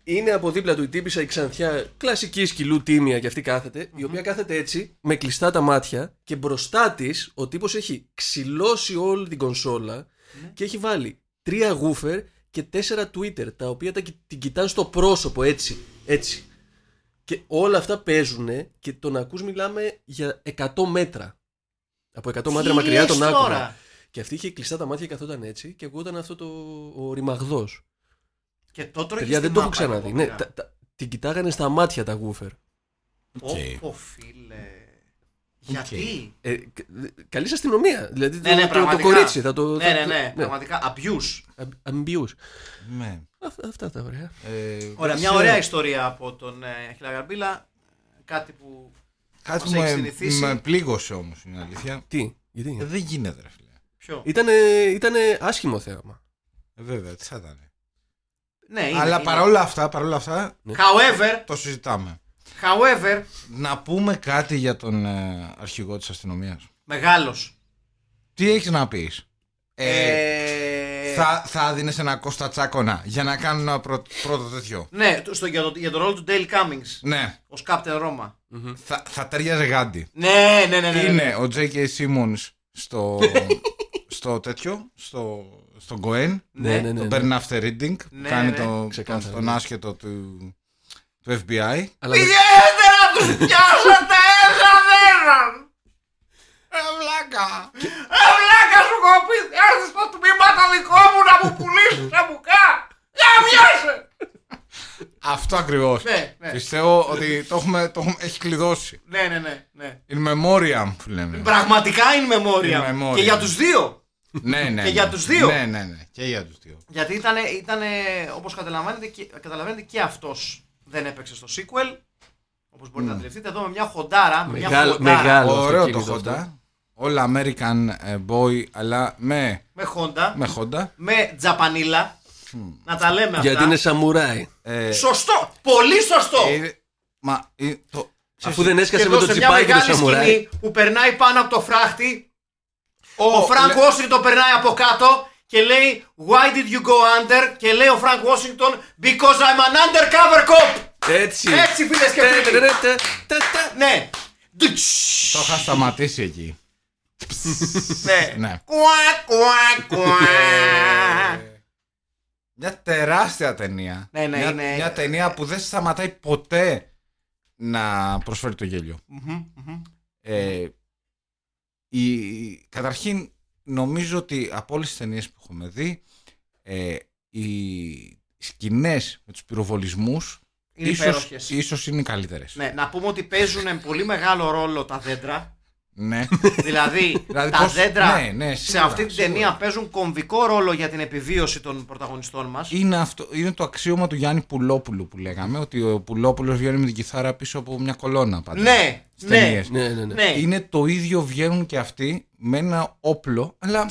Είναι από δίπλα του η τύπησα η ξανθιά κλασική σκυλού τίμια και αυτή κάθεται, η οποία κάθεται έτσι με κλειστά τα μάτια και μπροστά της ο τύπος έχει ξυλώσει όλη την κονσόλα και έχει βάλει τρία γούφερ και τέσσερα Twitter τα οποία τα, κι- την κοιτάνε στο πρόσωπο έτσι. έτσι. Και όλα αυτά παίζουν και τον ακούς μιλάμε για 100 μέτρα. Από 100 μέτρα Τι μακριά λες τον άκουγα. τώρα; Και αυτή είχε κλειστά τα μάτια και καθόταν έτσι και ακούγονταν αυτό το ο ρημαγδός. Και το τρώγει Παιδιά στη δεν το έχω μάπα, ξαναδεί. εγώ, Ναι, πήρα. τα- τα- την κοιτάγανε στα μάτια τα γούφερ. Πω, πω, φίλε. Γιατί; Ε, κα- καλής αστυνομία. Δηλαδή Ναι, ναι, το, το, το, πραγματικά. κορίτσι θα το. Ναι, θα- ναι, θα- ναι, πραγματικά. Abuse. Αμπιούς. Ναι. Αυτά, αυτά τα ωραία. Ε, Ωραία, δεν μια ξέρω. ωραία ιστορία από τον ε, Αχιλά Γαρμπίλα. Κάτι που. Κάτι μας μου έχει ε, συνηθίσει. με πλήγωσε όμως είναι αλήθεια. Τι, γιατί; Ε, Δεν γίνεται, ρε φίλε. Ποιο; Ήτανε, ήτανε άσχημο θέαμα. Ε, βέβαια, τι θα ήταν. Ναι, είναι, Αλλά είναι. παρόλα αυτά, παρόλα αυτά, However, το συζητάμε. however, Να πούμε κάτι για τον ε, αρχηγό της αστυνομίας. μεγάλος. Τι έχεις να πεις; Ε, Ε, θα, θα δίνεις ένα Κώστα Τσάκονα για να κάνω ένα πρώτο, πρώτο τέτοιο; Ναι, το- στο, για, το, για το ρόλο του Dale Cummings Ναι, ως Captain Roma. θα, θα ταιριάζει γάντι. Ναι, ναι, ναι. ναι, ναι. Είναι ο J.K. Simmons στο, στο τέτοιο, στο στον Cohen. Ναι, ναι, ναι. Τον ναι. παίρνει after reading. Ναι, κάνει ναι. το, Ξεκάθαρα, τον ναι. άσχετο του, του FBI. Αλλά Πηγαίνετε να τους πιάσετε έναν έναν! Ε, βλάκα! Ε, βλάκα σου έχω πει, έρθεις στο τμήμα το δικό μου να μου πουλήσεις τα μπουκά! Για μοιάσαι! Αυτό ακριβώς. Ναι, ναι. Πιστεύω ότι το έχουμε, το έχουμε, έχει κλειδώσει. Ναι, ναι, ναι, ναι. In memoriam, που λέμε. Πραγματικά είναι memoria. In memoriam. Και για τους δύο. Ναι, ναι. Και για ναι. τους δύο. Ναι, ναι, ναι. Και για τους δύο. Γιατί ήταν, ήτανε, όπως καταλαβαίνετε, και, καταλαβαίνετε και αυτός δεν έπαιξε στο sequel. Όπως μπορείτε να αντιληφθείτε εδώ με μια χοντάρα. με μια Μεγάλο- χοντάρα μεγάλο. Άλλο Ωραίο το αυτοκίνητο Honda. All American ε, boy, αλλά με, Με Honda. με Honda. Με τζαπανίλα. Να τα λέμε γιατί αυτά. είναι σαμουράι. Ε, Σωστό! Πολύ σωστό! ε, μα, ε, το, Αφού δεν και έσκασε με εδώ το σε μια τσιπάκι το μεγάλη σαμουράι. σκηνή που περνάει πάνω από το φράχτη, ο Φρανκ λε- Washington περνάει από κάτω και λέει Why did you go under? Και λέει ο Φρανκ Washington Because I'm an undercover cop! Έτσι. Έτσι φίλες και φίλοι. Τε, τε, τε, τε, τε. Ναι. το είχα σταματήσει εκεί. Ναι. Ναι. Κουα, κουα, κουα. Μια τεράστια ταινία. Ναι, ναι, μια, είναι- μια ταινία που δεν σταματάει ποτέ να προσφέρει το γέλιο. Μμμ, μμμ. Ε, η, καταρχήν, νομίζω ότι από όλες τις ταινίες που έχουμε δει, ε, οι σκηνές με τους πυροβολισμούς Είναι ίσως, υπέροχες. ίσως είναι οι καλύτερες. Ναι, να πούμε ότι παίζουν πολύ μεγάλο ρόλο τα δέντρα. Ναι. δηλαδή, Δηλαδή τα πώς- δέντρα ναι, ναι, σε σίγουρα, αυτή την σίγουρα. ταινία παίζουν κομβικό ρόλο για την επιβίωση των πρωταγωνιστών μας. είναι, αυτό, είναι το αξίωμα του Γιάννη Πουλόπουλου που λέγαμε, ότι ο Πουλόπουλος βγαίνει με την κιθάρα πίσω από μια κολόνα πάντα. Ναι, στις ναι, ταινίες. Ναι, ναι, ναι. ναι. Είναι το ίδιο βγαίνουν και αυτοί με ένα όπλο, αλλά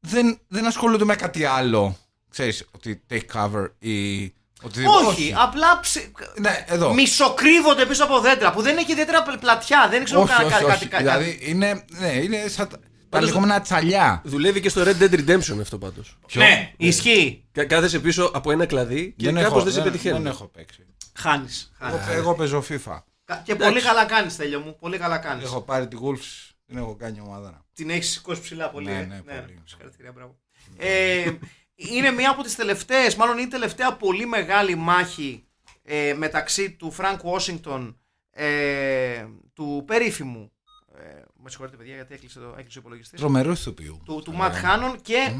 δεν, δεν ασχολούνται με κάτι άλλο. Ξέρεις, ότι take cover ή οτιδήποτε. Όχι, απλά ψι... Ναι, εδώ. μισοκρύβονται πίσω από δέντρα που δεν έχει ιδιαίτερα πλατιά. Δεν ξέρω όχι, κα- όχι, κα- όχι. κάτι. κα- Δηλαδή είναι, ναι, είναι σαν τα- τα Πάντως- λεγόμενα τσαλιά. Δουλεύει και στο Red Dead Redemption αυτό πάντως. Ναι, ισχύει. Κάθεσαι πίσω από ένα κλαδί και Δεν κάπως έχω- δεν σε δεν, πετυχαίνει. δεν έχω παίξει. Χάνεις. Εγώ, εγώ παίζω FIFA. Και πολύ καλά κάνεις, τέλειο μου. Πολύ καλά κάνεις. Έχω πάρει τη Wolves, την έχω κάνει ομάδα. Την έχεις σηκώσει ψηλά πολύ. Ναι, ε. ναι, πολύ. Συγχαρητήρια, μπράβο. Ε, είναι μία από τις τελευταίες, μάλλον είναι η τελευταία πολύ μεγάλη μάχη ε, μεταξύ του Φρανκ Ουάσιγκτον ε, του περίφημου ε, με συγχωρείτε παιδιά γιατί έκλεισε, το, έκλεισε ο υπολογιστής Τρομερού ηθοποιού. του, του θα Ματ λέγαμε. Χάνον και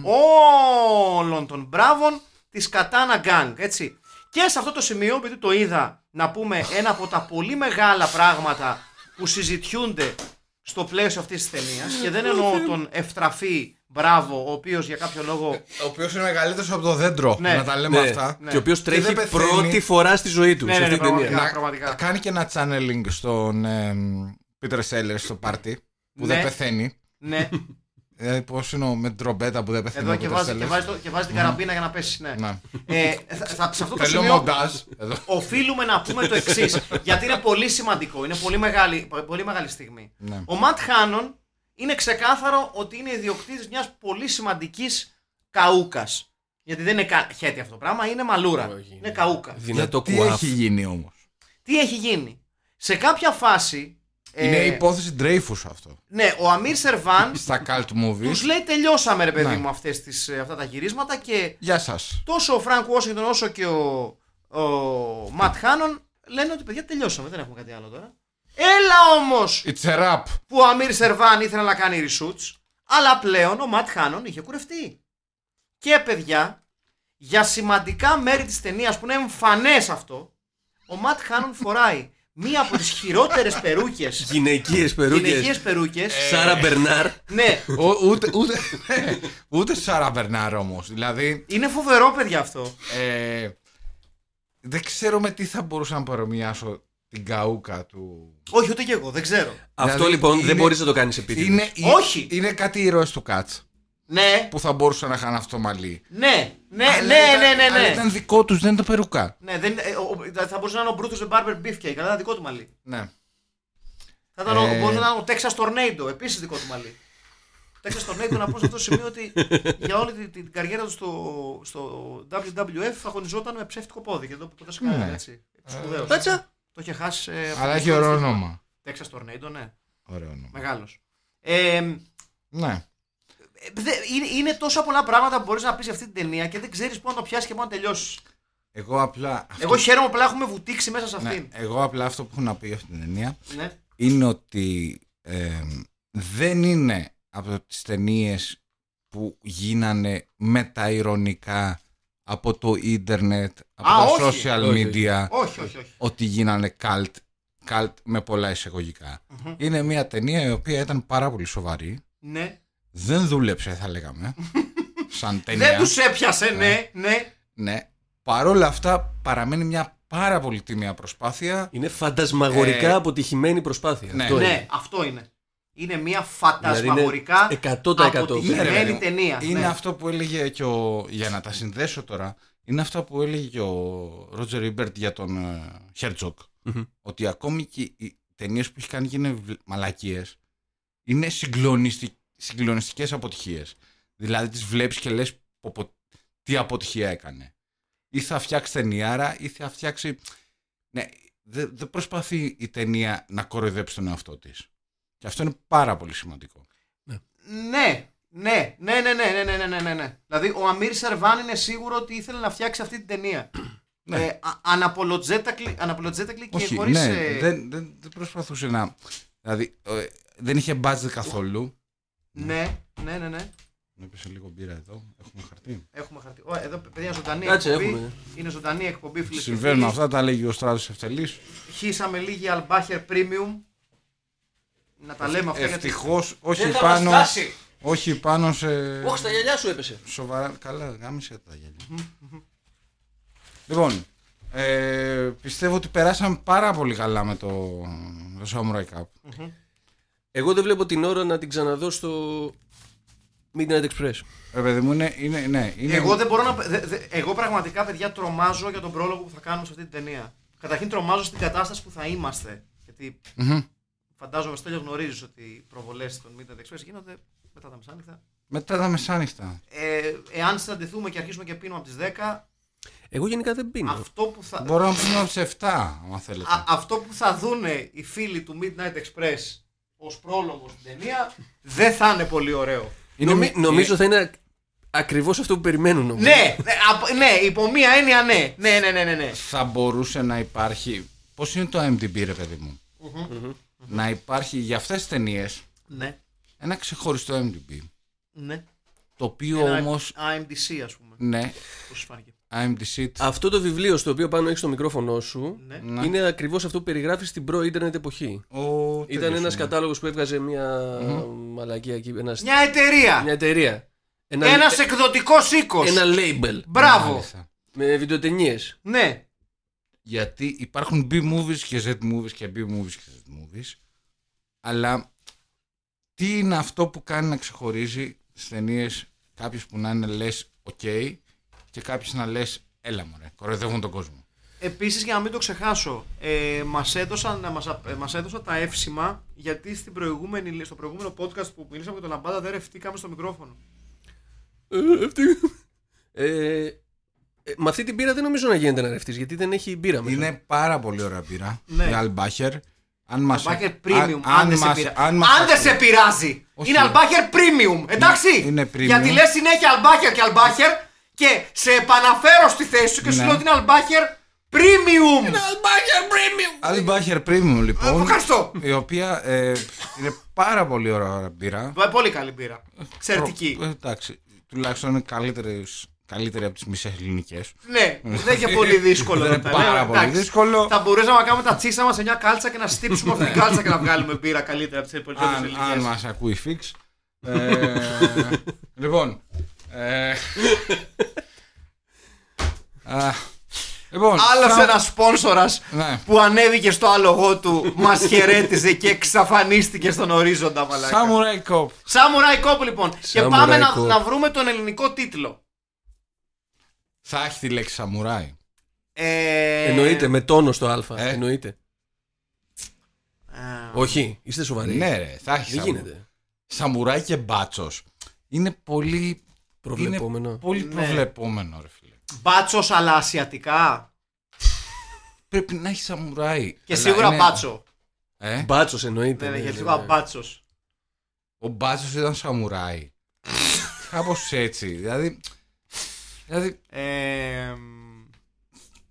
όλων των μπράβων της Katana Gang, έτσι. Και σε αυτό το σημείο, επειδή το είδα, να πούμε ένα από τα πολύ μεγάλα πράγματα που συζητιούνται στο πλαίσιο αυτής της ταινίας και δεν εννοώ τον ευτραφή μπράβο, ο οποίος για κάποιο λόγο... Ο οποίος είναι μεγαλύτερος από το δέντρο. Ναι. Να τα λέμε Ναι. αυτά. Ναι. Και ο οποίος δεν τρέχει πεθαίνει. πρώτη φορά στη ζωή του. Ναι, σε ναι, αυτή ναι, την ταινία. πραγματικά. Να- πραγματικά. Κάνει και ένα channeling στον εμ, Peter Sellers στο πάρτι που Ναι. δεν πεθαίνει. ναι, Δηλαδή πώς είναι ο- με την τρομπέτα που δεν πεθαίνει. εδώ ο και Peter βάζει, Sellers. και, βάζει το- και βάζει την καραμπίνα για να πέσει, ναι. Ναι. Ε, θα- θα- σε αυτό το Θέλω σημείο μοντάζ. Εδώ. οφείλουμε να πούμε το εξής. γιατί είναι πολύ σημαντικό. Είναι πολύ μεγάλη, πολύ μεγάλη στιγμή. Ναι. Ο Ματ Χάνον είναι ξεκάθαρο ότι είναι ιδιοκτήτης μιας πολύ σημαντικής καούκας. Γιατί δεν είναι κα... χαίτη αυτό το πράγμα, είναι μαλούρα. Όχι. Είναι καούκα. Δυνατό Τι κουάφ. έχει γίνει όμως. Τι έχει γίνει; Σε κάποια φάση. ε, Είναι υπόθεση Dreyfus αυτό. Ναι, ο Αμίρ Σερβάν Στα cult τους movies. λέει τελειώσαμε ρε παιδί Ναι. μου αυτές τις, ε, αυτά τα γυρίσματα και Γεια σας. τόσο ο Φρανκ Ουάσιγκτον όσο και ο, ο Ματ Χάνον λένε ότι παιδιά τελειώσαμε, δεν έχουμε κάτι άλλο τώρα. Έλα όμως It's a rap. που ο Αμίρ Σερβάν ήθελε να κάνει reshoots, αλλά πλέον ο Ματ Χάνον είχε κουρευτεί. Και παιδιά, για σημαντικά μέρη της ταινίας που είναι εμφανές αυτό, ο Ματ Χάνον φοράει μία από τις χειρότερες περούκες, Γυναικείες περούκες. γυναικείες περούκες, Σάρα Μπερνάρ. ναι, Ο- ούτε, ούτε, ούτε Σάρα Μπερνάρ όμως. Δηλαδή. είναι φοβερό παιδιά αυτό. Ε, δεν ξέρω με τι θα μπορούσα να παρομοιάσω την καούκα του. Όχι ούτε και εγώ, δεν ξέρω. Αυτό Δηλαδή, λοιπόν είναι- δεν μπορείς να το κάνεις επίτηδες. Είναι, Όχι. Είναι κάτι ήρωες του Κάτς Ναι, που θα μπορούσαν να είχαν αυτό το μαλλί. ναι, ναι, Αλλά ναι, ήταν- ναι, ναι, αλλά ναι. ήταν δικό τους, δεν ήταν περουκά. Ναι, δεν, ε, ο- ο- θα μπορούσε να είναι ο Brutus the Barber Beefcake, αλλά ήταν δικό του μαλλί. Ναι. Θα ήταν ο, Ε. μπορούσε να είναι ο Texas Tornado, επίσης δικό του μαλλί. Texas Tornado να πω σε αυτό το σημείο ότι για όλη την, την καριέρα του στο, στο WWF αγωνιζόταν με ψεύτικο πόδι. Και εδώ που ποτέ σε κανένα Ναι. έτσι. Σπουδαίος. Πάτσα. Το είχε χάσει. Ε, από Αλλά το έχει ωραίο στοιχείο. όνομα. Texas Tornado, ναι. Ωραίο όνομα. Μεγάλος. Ε, Ναι. Ε, δε- είναι, είναι τόσα πολλά πράγματα που μπορείς να πεις σε αυτή την ταινία και δεν ξέρεις πού να το πιάσεις και πού να τελειώσεις. Εγώ απλά. αυτό- Εγώ χαίρομαι που απλά έχουμε βουτήξει μέσα σε ναι, αυτήν. εγώ απλά αυτό που έχω να πει για αυτή την ταινία Ναι. είναι ότι ε, δεν είναι από τις ταινίες που γίνανε μεταειρωνικά από το ίντερνετ, από Α, τα όχι. social Όχι, media, Όχι, όχι, όχι. ότι γίνανε cult, cult με πολλά εισαγωγικά. Είναι μια ταινία η οποία ήταν πάρα πολύ σοβαρή. Ναι. Δεν δούλεψε, θα λέγαμε. σαν ταινία. Δεν τους έπιασε, ναι, ναι. Ναι. Παρόλα αυτά παραμένει μια πάρα πολύ τίμια προσπάθεια. Είναι φαντασμαγορικά Ε, αποτυχημένη προσπάθεια. ναι. Αυτό Ναι, είναι. αυτό είναι. Είναι μια Δηλαδή φαντασμαγορικά είναι 100%. αποτυχημένη Ναι, ρε παιδί μου. ταινία. Είναι ναι. αυτό που έλεγε και ο. Για να τα συνδέσω τώρα, είναι αυτό που έλεγε και ο Ρότζερ Ίμπερτ για τον Χέρτζοκ. Μμμ. Ότι ακόμη και οι ταινίες που έχει κάνει και είναι μαλακίες, είναι συγκλονιστι... συγκλονιστικές αποτυχίες. Δηλαδή τις βλέπεις και λες τι αποτυχία έκανε. Ή θα φτιάξει ταινιάρα ή θα φτιάξει. Ναι, δεν δεν προσπαθεί η ταινία να κοροϊδέψει τον εαυτό της. Και αυτό είναι πάρα πολύ σημαντικό. Ναι, ναι, ναι, ναι, ναι, ναι, ναι, ναι, ναι, ναι. Δηλαδή ο Αμύρ Σερβάν είναι σίγουρο ότι ήθελε να φτιάξει αυτή την ταινία. Ναι. Ε, α- unapologetically, unapologetically και Όχι, χωρίς... ναι, ε, δεν, δεν, δεν προσπαθούσε να. Δηλαδή, ε, δεν είχε budget καθόλου. Ναι, ναι, ναι, ναι. Να έπεσε λίγο μπύρα εδώ. Έχουμε χαρτί. Έχουμε χαρτί. Ω, εδώ παιδιά ζωντανή Κάτσε, εκπομπή. έχουμε. Είναι ζωντανή εκπομπή φίλες. Συμβαίνουν αυτά, τα λέγει ο Στράτος Ευτελής. Χύσαμε λίγη Αλμπάχερ Premium. Να τα λέμε αυτά γιατί. Ευτυχώς, όχι Δεν θα πάνω. μας φτάσει. Όχι πάνω σε. Όχι, στα γυαλιά σου έπεσε. Σοβαρά. Καλά, γάμισε τα γέλια. λοιπόν, ε, πιστεύω ότι περάσαμε πάρα πολύ καλά με το, το Samurai Cup. Εγώ δεν βλέπω την ώρα να την ξαναδώ στο Midnight Express. Ρε παιδί μου, είναι. είναι, ναι, είναι Εγώ δεν μπορώ να. δε- δε- εγώ πραγματικά, παιδιά, τρομάζω για τον πρόλογο που θα κάνουμε σε αυτή την ταινία. Καταρχήν τρομάζω στην κατάσταση που θα είμαστε. Γιατί Μμμ. Φαντάζομαι, Στέλιο, γνωρίζεις ότι οι προβολές των Midnight Express γίνονται μετά τα μεσάνυχτα. Μετά τα μεσάνυχτα. Ε, εάν συναντηθούμε και αρχίσουμε και πίνουμε από τις 10, Εγώ γενικά δεν πίνω. αυτό που θα. Μπορώ να πούμε από τις 7, αν θέλετε. Α, αυτό που θα δούνε οι φίλοι του Midnight Express ως πρόλογος στην ταινία δεν θα είναι πολύ ωραίο. Είναι Νομι- μη- νομίζω θα είναι ακριβώς αυτό που περιμένουν. νομίζω. Ναι, ναι, απ- ναι, υπό μία έννοια ναι. Ναι, ναι, ναι, ναι. ναι. θα μπορούσε να υπάρχει. Πώς είναι το MDB, ρε παιδί μου; Να υπάρχει για αυτές τις ταινίες ναι, ένα ξεχωριστό MDB. ναι. Το οποίο Ένα όμω. IMDC, ας πούμε. Ναι, Πώς σου φάνηκε. IMDC. Αυτό το βιβλίο στο οποίο πάνω έχεις το μικρόφωνο σου Ναι. Ναι. είναι ακριβώς αυτό που περιγράφεις στην προ-ίντερνετ εποχή. Ο Ήταν τέτοιος ένας είναι. κατάλογος που έβγαζε μια μαλακία εκεί. Ένας... Μια εταιρεία. Μια εταιρεία. Ένα, Ένας εκδοτικός οίκος. ένα label. Μπράβο. Μάλιστα. Με βιντεοτενίες. Ναι. Γιατί υπάρχουν B-movies και Z-movies και B-movies και Z-movies. Αλλά τι είναι αυτό που κάνει να ξεχωρίζει στι ταινίες κάποιες που να είναι λες OK και κάποιες να λες έλα μωρέ, κοροϊδεύουν τον κόσμο. Επίσης, για να μην το ξεχάσω, ε, μας έδωσαν, μας, α- ε, μας έδωσαν τα εύσημα γιατί στην προηγούμενη, στο προηγούμενο podcast που μιλήσαμε με τον Αμπάντα δεν ρευτήκαμε στο μικρόφωνο. Ε, αυτή... ε, ε, με αυτή την πύρα δεν νομίζω να γίνεται να ρευτείς γιατί δεν έχει μπύρα μέσα. Είναι πάρα πολύ ωραία μπύρα. Ναι. Η Albacher. Αν μας, Αλμπάχερ Premium, αν- αν, δεν σε μας- πειρα- αν μας αν δεν σε ακούει. πειράζει. Όχι. Είναι Αλμπάχερ Premium, εντάξει. είναι premium. Γιατί λες συνέχεια Αλμπάχερ και Αλμπάχερ και σε επαναφέρω στη θέση σου και σου Ναι. λέω ότι είναι Αλμπάχερ Premium. Albacher Premium! Albacher Premium λοιπόν. Ε, Ευχαριστώ. η οποία ε, είναι πάρα πολύ ωραία μπύρα. Ε, Πολύ καλή μπύρα. Εξαιρετική. Ε, εντάξει, τουλάχιστον είναι καλύτερες, καλύτερη από τις μισές ελληνικές. Ναι, δεν είναι πολύ δύσκολο. Δεν να είναι τα πάρα λέμε, πολύ εντάξει. δύσκολο. Θα μπορούσαμε να κάνουμε τα τσίσα μας σε μια κάλτσα και να στύψουμε αυτή την κάλτσα και να βγάλουμε μπύρα καλύτερα από τις υπολοιπέ αν, αν ελληνικές. μας ακούει fix. Ε, λοιπόν. Ε, α, λοιπόν. Άλλος θα- ένας σπόνσορας Ναι. που ανέβηκε στο άλογο του, μας χαιρέτιζε και εξαφανίστηκε στον ορίζοντα, μαλάκα. Samurai Cop. Samurai Cop λοιπόν. και Samurai πάμε να, Cop. να βρούμε τον ελληνικό τίτλο. Θα έχει τη λέξη Samurai. Ε, Εννοείται, με τόνο στο Α. Ε. Εννοείται. ε, Όχι, είστε σοβαροί. Ναι, ρε, θα έχει Δεν Samurai. γίνεται. Σαμουράι και μπάτσος. Είναι πολύ. Προβλεπόμενο. Είναι πολύ Ναι. προβλεπόμενο, ρε φίλε. Μπάτσος αλλά ασιατικά. Πρέπει να έχει σαμουράι. Και Αλλά σίγουρα είναι- μπάτσο. Ε; Μπάτσος εννοείται. Ναι, ναι, ναι, γιατί ναι, σίγουρα ναι. μπάτσος. Ο μπάτσος ήταν σαμουράι. Κάπως έτσι. Δηλαδή, δηλαδή Ε,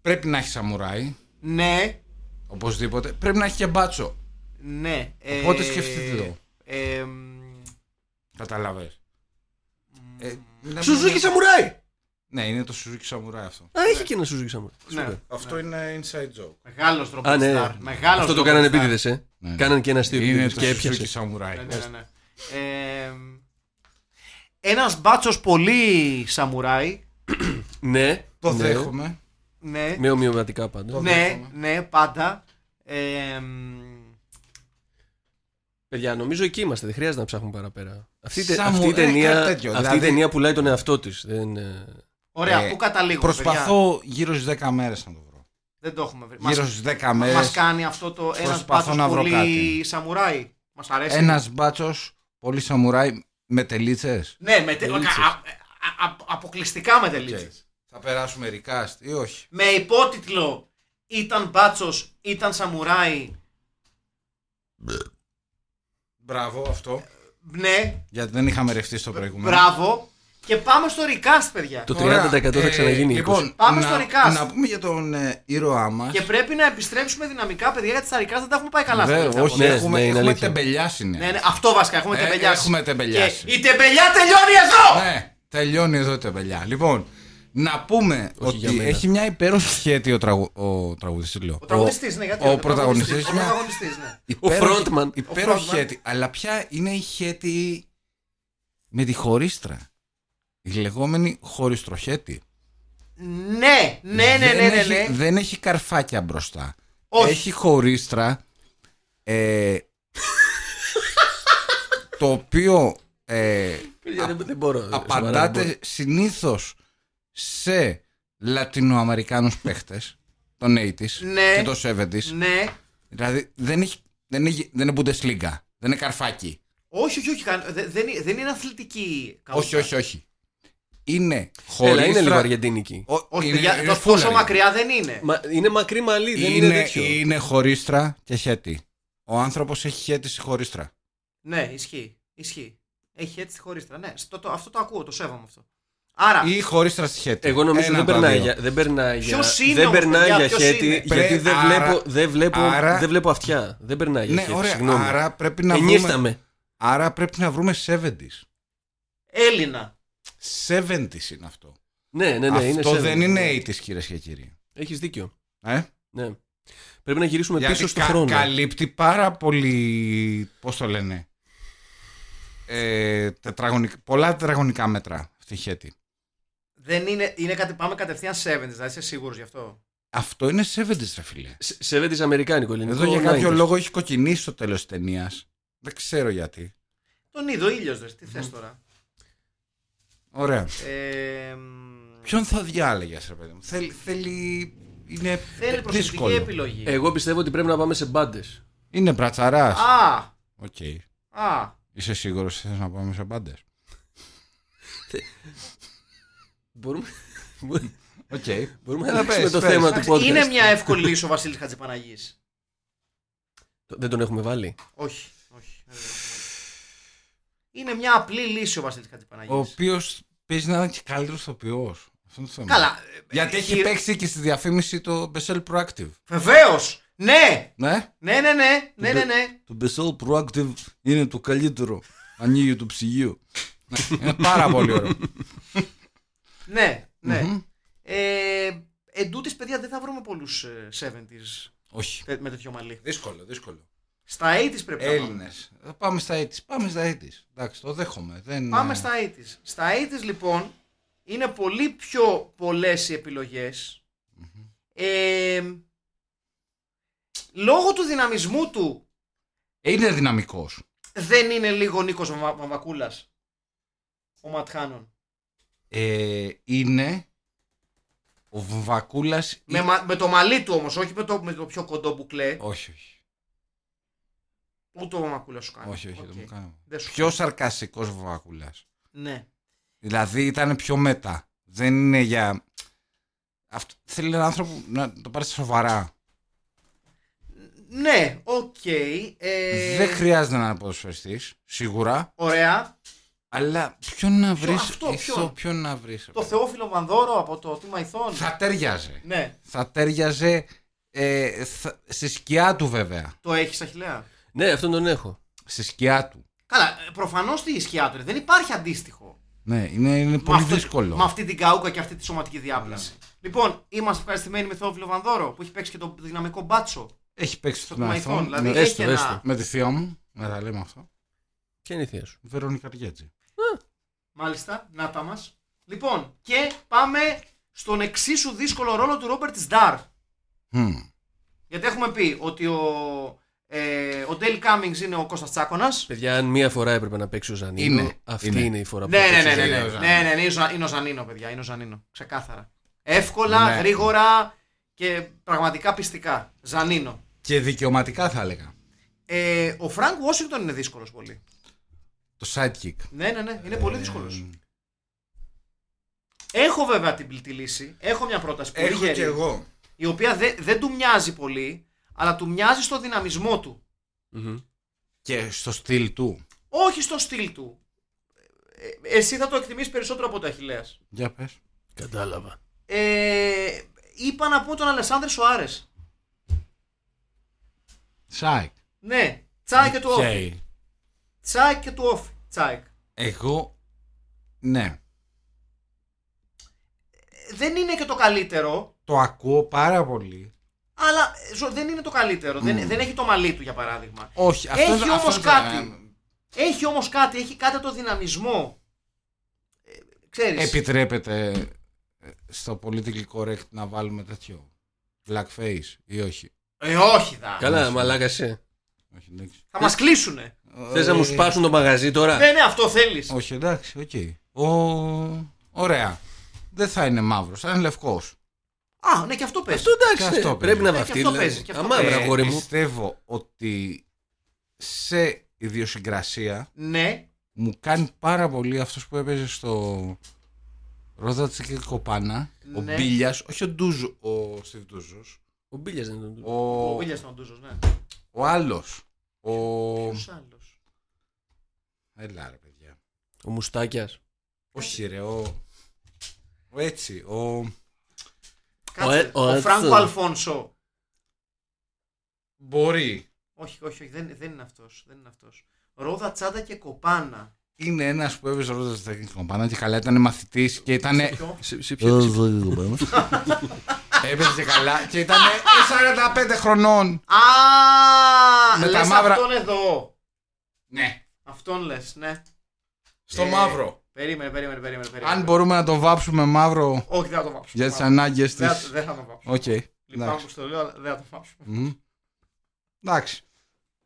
πρέπει να έχει σαμουράι. ναι, Οπωσδήποτε. Πρέπει να έχει και μπάτσο. ναι. ε, Οπότε σκεφτείτε το. ε, Καταλαβέ. Ε, μιλάμε- Σουζούκι Σαμουράι! Ναι, είναι το Suzuki Samurai αυτό. Α, έχει και ένα Σουζούκι Σαμουράι. ναι. Αυτό είναι inside joke. Μεγάλος Α, τρόπο ναι. Μεγάλος Αυτό το rockstar. κάνανε επίτηδες, ε. Ναι. Κάνανε και ένα αστείο Είναι επίτηδες το και Suzuki έπιασε. Samurai. Ναι, ναι, ναι. Ε, ένας μπάτσος πολύ σαμουράι. Ναι, Το ναι. δέχομαι. Ναι, Με ομοιωματικά πάντα. Το ναι, δέχομαι. ναι, πάντα. Ε, μ, Παιδιά, νομίζω εκεί είμαστε. Δεν χρειάζεται να ψάχνουμε παραπέρα. Αυτή, η τε- Σαμου- αυτή η ε, ταινία, κάτι τέτοιο. αυτή η Δηλαδή- ταινία πουλάει τον εαυτό της. Δεν... ε, ωραία, Ε, πού καταλήγουμε, παιδιά; Προσπαθώ γύρω στις 10 μέρες να το βρω. Δεν το έχουμε βρει. Γύρω Μας, στις 10 μέρες. μας κάνει αυτό το ένας προσπαθώ μπάτσος να βρω πολύ κάτι. σαμουράι. Μας αρέσει. Ένας μπάτσος, πολύ σαμουράι με τελίτσες. Ναι, με τε... Τελίτσες. α- α- α- αποκλειστικά με τελίτσες. Θα περάσουμε recast ή όχι; Με υπότιτλο ήταν μπάτσος, ήταν σαμουράι. Μπράβο αυτό. Ναι, Γιατί δεν είχαμε ρευτεί στο προηγούμενο. μπράβο. Και πάμε στο recast, παιδιά. Το Ωραία. 30% θα Ε, ξαναγίνει. 20. Λοιπόν, Πάμε να, στο recast. Να πούμε για τον ε, ήρωά μας. Και πρέπει να επιστρέψουμε δυναμικά, παιδιά, γιατί στα recast δεν τα έχουμε πάει καλά. στα τελευταία όχι, Ναι, podcast. έχουμε, ναι, είναι έχουμε αλήθεια. τεμπελιάσει. Ναι. Ναι, ναι, αυτό βασικά, έχουμε Ε, τεμπελιάσει. έχουμε τεμπελιάσει. Και η τεμπελιά τελειώνει εδώ! Ναι, τελειώνει εδώ η τεμπελιά. Λοιπόν, να πούμε Όχι για ότι μένα. έχει μια υπέροχη σχέτη ο, τραγου... ο τραγουδιστής, λέω. Ο τραγουδιστής, ναι, γιατί ο όχι, πρωταγωνιστής, Ο μια- πρωταγωνιστής, ναι. υπέροχη- frontman. Υπέροχη Ο frontman. σχέτη. Αλλά ποια είναι η σχέτη με τη χωρίστρα; Η λεγόμενη χωριστροχέτη. Ναι, ναι, ναι, ναι, δεν, ναι, έχει, ναι. δεν έχει καρφάκια μπροστά. Όχι. Έχει χωρίστρα ε, το οποίο ε, Παιδιά, δεν, δεν μπορώ. σοβαρά, δεν μπορώ. απαντάται συνήθως σε Λατινοαμερικάνους παίχτες των 80s Ναι. και των 70s. Ναι. Δηλαδή δεν, έχει, δεν, είναι, δεν είναι Bundesliga, δεν είναι καρφάκι. Όχι, όχι, όχι. καν- δε- Δεν, δεν είναι αθλητική. Όχι, όχι, όχι. Είναι χωρίστρα... Έλα, είναι λίγο αργεντίνικη. Ο- Όχι, είναι- παιδιά, είναι το- full τόσο αργεντίνικη. μακριά δεν είναι. Μα, είναι μακρύ μαλλί, δεν είναι, είναι, τέτοιο. είναι χωρίστρα και χέτη. Ο άνθρωπος έχει χέτη στη χωρίστρα. Ναι, ισχύει. Ισχύει. Έχει έτσι τη χωρίστρα. Ναι, στο- το- αυτό το ακούω, το σέβομαι αυτό. Άρα, Ή χωρίστρα στη χέτη. Εγώ νομίζω Ένα δεν από τα περνάει, δύο. για, δεν περνάει για, Ποιος είναι δεν όμως, περνάει παιδιά, για ποιος χέτη είναι; γιατί Πρέ- δεν, άρα- βλέπω, δεν, βλέπω, άρα- δεν βλέπω αυτιά. Δεν περνάει για Ναι, χέτη. ωραία. Συγγνώμη. Άρα πρέπει να Ενίρταμε. βρούμε... Άρα πρέπει να βρούμε 70s. Έλληνα. 70s είναι αυτό. Ναι, ναι, ναι. αυτό είναι δεν seven. είναι 80s κυρίες και κύριοι. Έχεις δίκιο. Ε; Ναι. Πρέπει να γυρίσουμε Γιατί πίσω στο κα- χρόνο. καλύπτει πάρα πολύ. Πώς το λένε; Ε, τετραγωνικ- πολλά τετραγωνικά μέτρα αυτή η χέτη. Δεν είναι, είναι κάτι, πάμε κατευθείαν 70, δηλαδή είσαι σίγουρος γι' αυτό; Αυτό είναι 70s, ρε φίλε. Σε- Σε της αμερικάνικο ελληνικό. Εδώ για κάποιο 90s. λόγο έχει κοκκινήσει στο τέλος της ταινίας. Δεν ξέρω γιατί. Τον είδε ο ήλιος, δες. Τι θες τώρα; Ωραία. Ε, μ, Ποιον θα διάλεγες, ρε παιδί μου; Θέλει. θέλει... Είναι θέλει προσεκτική δύσκολο. επιλογή. Εγώ πιστεύω ότι πρέπει να πάμε σε μπάντες. Είναι μπρατσαράς. Α, Οκ. α. Είσαι σίγουρος ότι θες να πάμε σε μπάντες; Μπορούμε, Οκ. μπορούμε να Έλα, αλλάξουμε πες, το πες. θέμα του Εντάξει, podcast. είναι μια εύκολη λύση ο Βασίλης Χατζηπαναγής. Δεν τον έχουμε βάλει; Όχι, όχι. δεν το έχουμε. Είναι μια απλή λύση ο Βασίλης Χατζηπαναγής. Ο οποίος παίζει να είναι και καλύτερος ηθοποιό. Αυτό είναι το θέμα. Καλά. ε, Γιατί έχει παίξει και στη διαφήμιση το Bessel Proactive. Βεβαίως! Ναι! Ναι. Ναι, ναι, ναι, ναι, ναι, ναι. Το Bessel Proactive είναι το καλύτερο. Ανοίγει το ψυγείο. Ναι, είναι πάρα πολύ ωραίο. ναι, ναι. Μμμ. Ε, εν τούτης, παιδιά, δεν θα βρούμε πολλούς ε, 70s Όχι. τε- με τέτοιο μαλλί. Δύσκολο, δύσκολο. Στα 80s πρέπει να πάμε. Έλληνες. Πάμε στα 80s. Πάμε στα 80s. Εντάξει, το δέχομαι. Δεν... Πάμε στα 80s. Στα 80s, λοιπόν, είναι πολύ πιο πολλές οι επιλογες Ε, λόγω του δυναμισμού του, Ε, Είναι δυναμικός. δεν είναι λίγο Νίκος Βα- Βαμβακούλας. Ο Ματχάνων. Ε, είναι ο Βακούλα. Με, μα- με το μαλλί του όμως, όχι με το, με το πιο κοντό μπουκλέ. Όχι, όχι. Ούτε ο Βαμβακούλας σου κάνει. Όχι, όχι, Οκ. δεν μου κάνει. Δεν σου Πιο σαρκαστικός Βακούλα. Ναι. Δηλαδή ήταν πιο μετά. Δεν είναι για. Αυτό... Θέλει έναν άνθρωπο να το πάρει σοβαρά. Ναι, οκ. ε, Δεν χρειάζεται να είναι ποδοσφαιριστής, σίγουρα. Ωραία. Αλλά ποιον να βρεις. αυτό, ποιον; ποιον να βρεις. Το Θεόφιλο Βανδόρο από το Τίμα Ηθών. Θα τέριαζε. Ναι. Θα τέριαζε ε, θα- στη σκιά του βέβαια. Το έχεις Αχηλέα. Ναι, αυτόν τον έχω. Στη σκιά του. Καλά, προφανώς τη ισχυά του. ρε. Δεν υπάρχει αντίστοιχο. Ναι, είναι, είναι Με πολύ αυτό- δύσκολο. Με αυτή την καούκα και αυτή τη σωματική διάπλαση. Λοιπόν, είμαστε ευχαριστημένοι με Θεόφιλο Βανδόρο που έχει παίξει και το δυναμικό μπάτσο. Έχει παίξει Στο στον Τίμα Αθών Ηθών. Δηλαδή με, έχει έστω, ένα. έστω. με τη θεία μου. Να τα λέμε αυτό. Ποια είναι η θεία σου; Βερόνικα Ριέτζη. Μάλιστα, να τα μας. Λοιπόν, και πάμε στον εξίσου δύσκολο ρόλο του Ρόμπερτ Σντάρ. Μμ. Γιατί έχουμε πει ότι ο, ε, ο Ντέιλ Κάμινγκς είναι ο Κώστας Τσάκωνας. Παιδιά, αν μία φορά έπρεπε να παίξει ο Ζανίνο, Είναι, αυτή είναι. είναι, η φορά που Ναι, θα ναι, παίξει ναι, ο ναι, ναι, Ζανίνο. ναι, ναι, ναι, είναι ο Ζα- είναι ο Ζανίνο, παιδιά. Είναι ο Ζανίνο. Ξεκάθαρα. Εύκολα, Ναι. γρήγορα και πραγματικά πιστικά. Ζανίνο. Και δικαιωματικά θα έλεγα. Ε, ο Φρανκ Washington είναι δύσκολος πολύ. Το sidekick. Ναι, ναι, ναι, είναι πολύ Ε, δύσκολος. Έχω βέβαια την πληκτή λύση. Έχω μια πρόταση πολύ Έχω γερή, και εγώ. Η οποία δεν, δεν του μοιάζει πολύ, αλλά του μοιάζει στο δυναμισμό του. Μμμ. Και στο στυλ του. Όχι στο στυλ του. Ε, εσύ θα το εκτιμήσεις περισσότερο από το Αχιλέας. Για πες. Κατάλαβα. Ε, είπα να πω τον Αλεσάνδρ Σοάρες. Σάικ. Ναι, τσάικ και του όφη. Οκ. Τσάικ και του όφη. Τσάικ. Εγώ. Ναι. Ε, Δεν είναι και το καλύτερο, Το ακούω πάρα πολύ. αλλά ε, ζω- δεν είναι το καλύτερο. Δεν, δεν έχει το μαλλί του για παράδειγμα. Όχι, αυτό Έχει αυτό όμως δεν- κάτι. Έχει όμως κάτι, έχει κάτι το δυναμισμό. Ε, ξέρεις. Επιτρέπεται ε, στο political correct να βάλουμε τέτοιο. Blackface ή όχι; Ε, όχι δα. Καλά, μαλάκα εσύ. Όχι, εντάξει. Θα μας κλείσουνε. Θες να μου Ε, σπάσουν το μαγαζί τώρα; Ναι, ναι, αυτό θέλεις. Όχι, εντάξει, οκ. Ο... Ωραία. Δεν θα είναι μαύρος, θα είναι λευκός. Α, ναι, και αυτό παίζει. Αυτό εντάξει. Και αυτό ε, παίζει. πρέπει να Ναι, και βαφτεί. αυτό δηλαδή. παίζει, και αυτό Αμά, παίζει. βρε, αγόρι μου. Ε, πιστεύω ότι σε ιδιοσυγκρασία Ναι, μου κάνει πάρα πολύ αυτός που έπαιζε στο Ρόδα και Κοπάνα. Ο Ναι. Μπίλιας, όχι ο Ντούζο, ο Στίβ Ντούζος, Ο Μπίλιας δεν ήταν. Ο, ο Βίλιας τον Ντούζος, ναι. ο άλλο. Ο. Ποιος άλλος. Έλα ρε παιδιά. Ο Μουστάκιας. Όχι ρε, ο. Ο έτσι, ο. Κάτσε, ε- ο ο έτσι. Φράνκο Αλφόνσο. Μπορεί. Όχι, όχι, όχι, δεν, δεν είναι αυτός. Δεν είναι αυτός. Ρόδα, τσάντα και κοπάνα. Είναι ένας που έπαιζε Ρόδα και Κοπάνα και καλά ήταν μαθητής και ήταν. Ποιο; Σε- σε ποιο- σε- Έπαιζε και καλά και ήταν 45 χρονών. Α, Με λες τα μαύρα- αυτόν εδώ. Ναι. Αυτόν λες, ναι. Στο Ε, μαύρο. Περίμενε, περίμενε, περίμενε. περίμενε. Αν μπορούμε να τον βάψουμε μαύρο Όχι, δεν θα το βάψω. για τις ανάγκες τη. Δεν, θα- δεν θα το βάψω. Οκ. Λυπάμαι εντάξει. που στο λέω, αλλά δεν θα το βάψω. Μμμ. Εντάξει.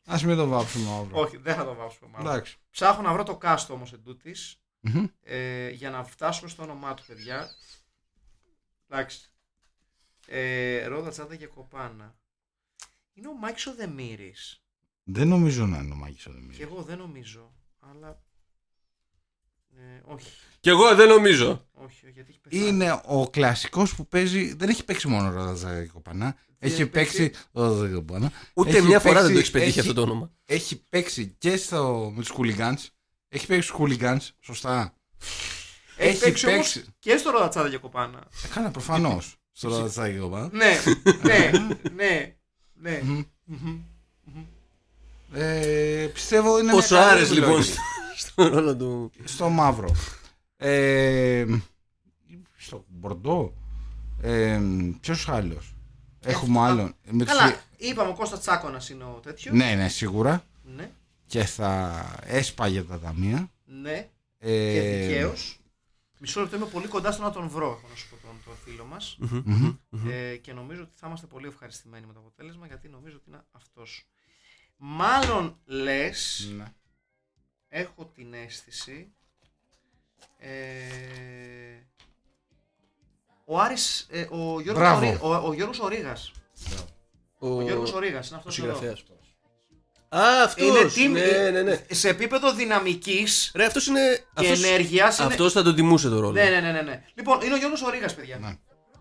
Α μην το βάψουμε μαύρο. Όχι, δεν θα το βάψω. μάλλον. Εντάξει. Ψάχνω να βρω το κάστο όμως εντούτοις. Μμμ. ε, για να φτάσουμε στο όνομά του, παιδιά. Εντάξει. Ε, Ρόδα, Τσάντα και Κοπάνα. Είναι ο Μάκης ο Δεμήρης. Δεν νομίζω να είναι ο Μάκης ο Και Δεμήρης. εγώ δεν νομίζω, αλλά... Ε, όχι, Κι εγώ δεν νομίζω. όχι, όχι, γιατί έχει πεθάνει. Είναι ο κλασικός που παίζει. Δεν έχει παίξει μόνο Ρόδα και Κοπάνα. Έχει παίξει- παίξει. Ρόδα και Κοπάνα. Ούτε Έχει μια φορά δεν παίξει- το έχει πετύχει έχει- αυτό το όνομα. Έχει παίξει και στο, με τους Hooligans. Έχει παίξει στους Hooligans. Σωστά. Έχει, έχει παίξει, όμως παίξει. και στο Ρόδα, Τσάντα και Κοπάνα. Έκανα προφανώς. Στο Ρόδα και Κοπάνα. ναι, ναι, ναι, ναι. Μμμ. Μμμ. Ε, πιστεύω είναι. Πόσο μια καλή άρεσε λοιπόν επιλογή. στο- στον ρόλο του. στο μαύρο. Ε, στο Μπορντό. Ε, Ποιος άλλος; Έχουμε αυτό- άλλον. Με τους- Καλά, είπαμε ο Κώστας Τσάκωνας είναι ο τέτοιος. Ναι, ναι, σίγουρα. ναι, Και θα έσπαγε τα ταμεία. ναι. Ε, και δικαίως. Μισό λεπτό είμαι πολύ κοντά στο να τον βρω, έχω να σου πω τον, τον φίλο μας. μμμ. Ε, και νομίζω ότι θα είμαστε πολύ ευχαριστημένοι με το αποτέλεσμα γιατί νομίζω ότι είναι αυτός. Μάλλον λες, Ναι. έχω την αίσθηση. Ε, ο Άρης, ε, ο Γιώργος, Μπράβο. Ορί- ο, ο Γιώργος Ορίγας. Ο, Ο Γιώργος Ορίγας, είναι ο αυτός εδώ. Συγγραφέας. Α, αυτός. Είναι team- Ναι, ναι, ναι. Σε επίπεδο δυναμικής Ρε, αυτός είναι. και αυτός- ενέργειας είναι... Αυτός θα τον τιμούσε το ρόλο. Ναι, ναι, ναι, ναι, ναι. Λοιπόν, είναι ο Γιώργος Ορίγας, παιδιά. Ναι.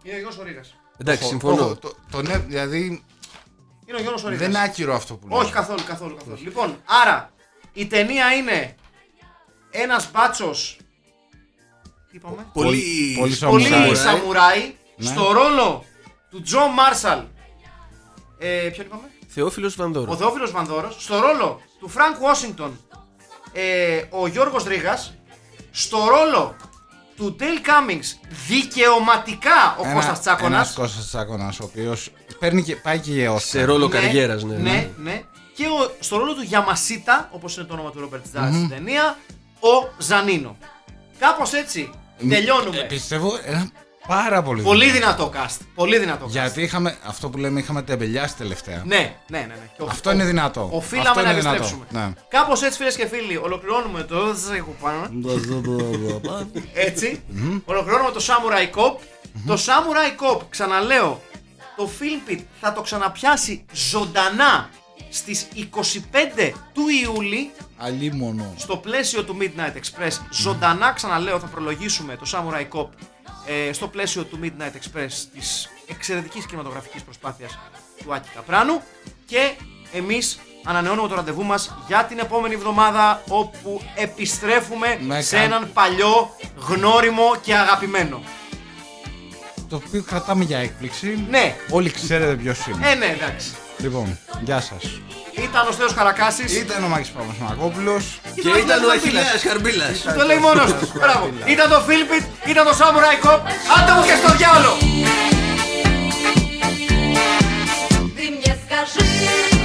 Είναι ο Γιώργος Ορίγας. Εντάξει, Το- συμφωνώ. το- το- το ναι, δηλαδή Είναι ο Γιώργος ο Ρήγας. δεν είναι άκυρο αυτό που λέω. Όχι καθόλου, καθόλου, καθόλου. Λοιπόν, άρα η ταινία είναι ένας μπάτσος τι είπαμε Πολύ, πολύ πολύ Σαμουράι. σαμουράι Ναι. στο ρόλο του Τζο Μάρσαλ ε, ποιον είπαμε; Θεόφιλος Βανδόρο. ο Θεόφιλος Βανδόρος στο ρόλο του Φρανκ Ουάσιγκτον ε, ο Γιώργος Ρήγας στο ρόλο του Ντέιλ Κάμινγκς δικαιωματικά ο Ένα- Κώστας Τσάκωνας Ένας Κώστας Τσάκωνας, ο οποίος παίρνει και, πάει και για Σε ρόλο καριέρας, ναι. ναι, ναι. Και ο, στο ρόλο του Γιαμασίτα, όπως είναι το όνομα του Ρόμπερτ Τζάζ στην ταινία, ο Ζανίνο. Κάπως έτσι τελειώνουμε. Ε, πιστεύω ένα πάρα πολύ Πολύ δυνατό cast. Πολύ δυνατό cast. Γιατί είχαμε αυτό που λέμε, είχαμε τεμπελιάσει τελευταία. Ναι, ναι, ναι. ναι. Και ο- Αυτό ο- είναι δυνατό. Οφείλαμε Αυτό να είναι δυνατό. επιστρέψουμε. Ναι. Κάπως έτσι, φίλες και φίλοι, ολοκληρώνουμε το Ζεγουπάν. Έτσι. Ολοκληρώνουμε το Samurai Cop. Το Samurai Cop, ξαναλέω, το Filmpit θα το ξαναπιάσει ζωντανά στις 25 του Ιούλη Αλίμονο. στο πλαίσιο του Midnight Express. Ζωντανά, ξαναλέω, θα προλογίσουμε το Samurai Cop ε, στο πλαίσιο του Midnight Express της εξαιρετικής κινηματογραφικής προσπάθειας του Άκη Καπράνου και εμείς ανανεώνουμε το ραντεβού μας για την επόμενη εβδομάδα όπου επιστρέφουμε Με σε κα- έναν παλιό γνώριμο και αγαπημένο. Το οποίο κρατάμε για έκπληξη. Ναι, Όλοι ξέρετε ποιος είναι. ε, ναι, εντάξει. Λοιπόν, γεια σας. Ήταν ο Στέος Καρακάσης. Ήταν ο Μάκης Παπασμακόπουλο. Και ήταν ο Αχιλέα Χαρμπίλα. Το λέει μόνος τους. Μπράβο. Ήταν το Φίλιππιτ, ήταν το Samurai Κοπ. Άντε μου και στο διάλογο. Ты мне скажи.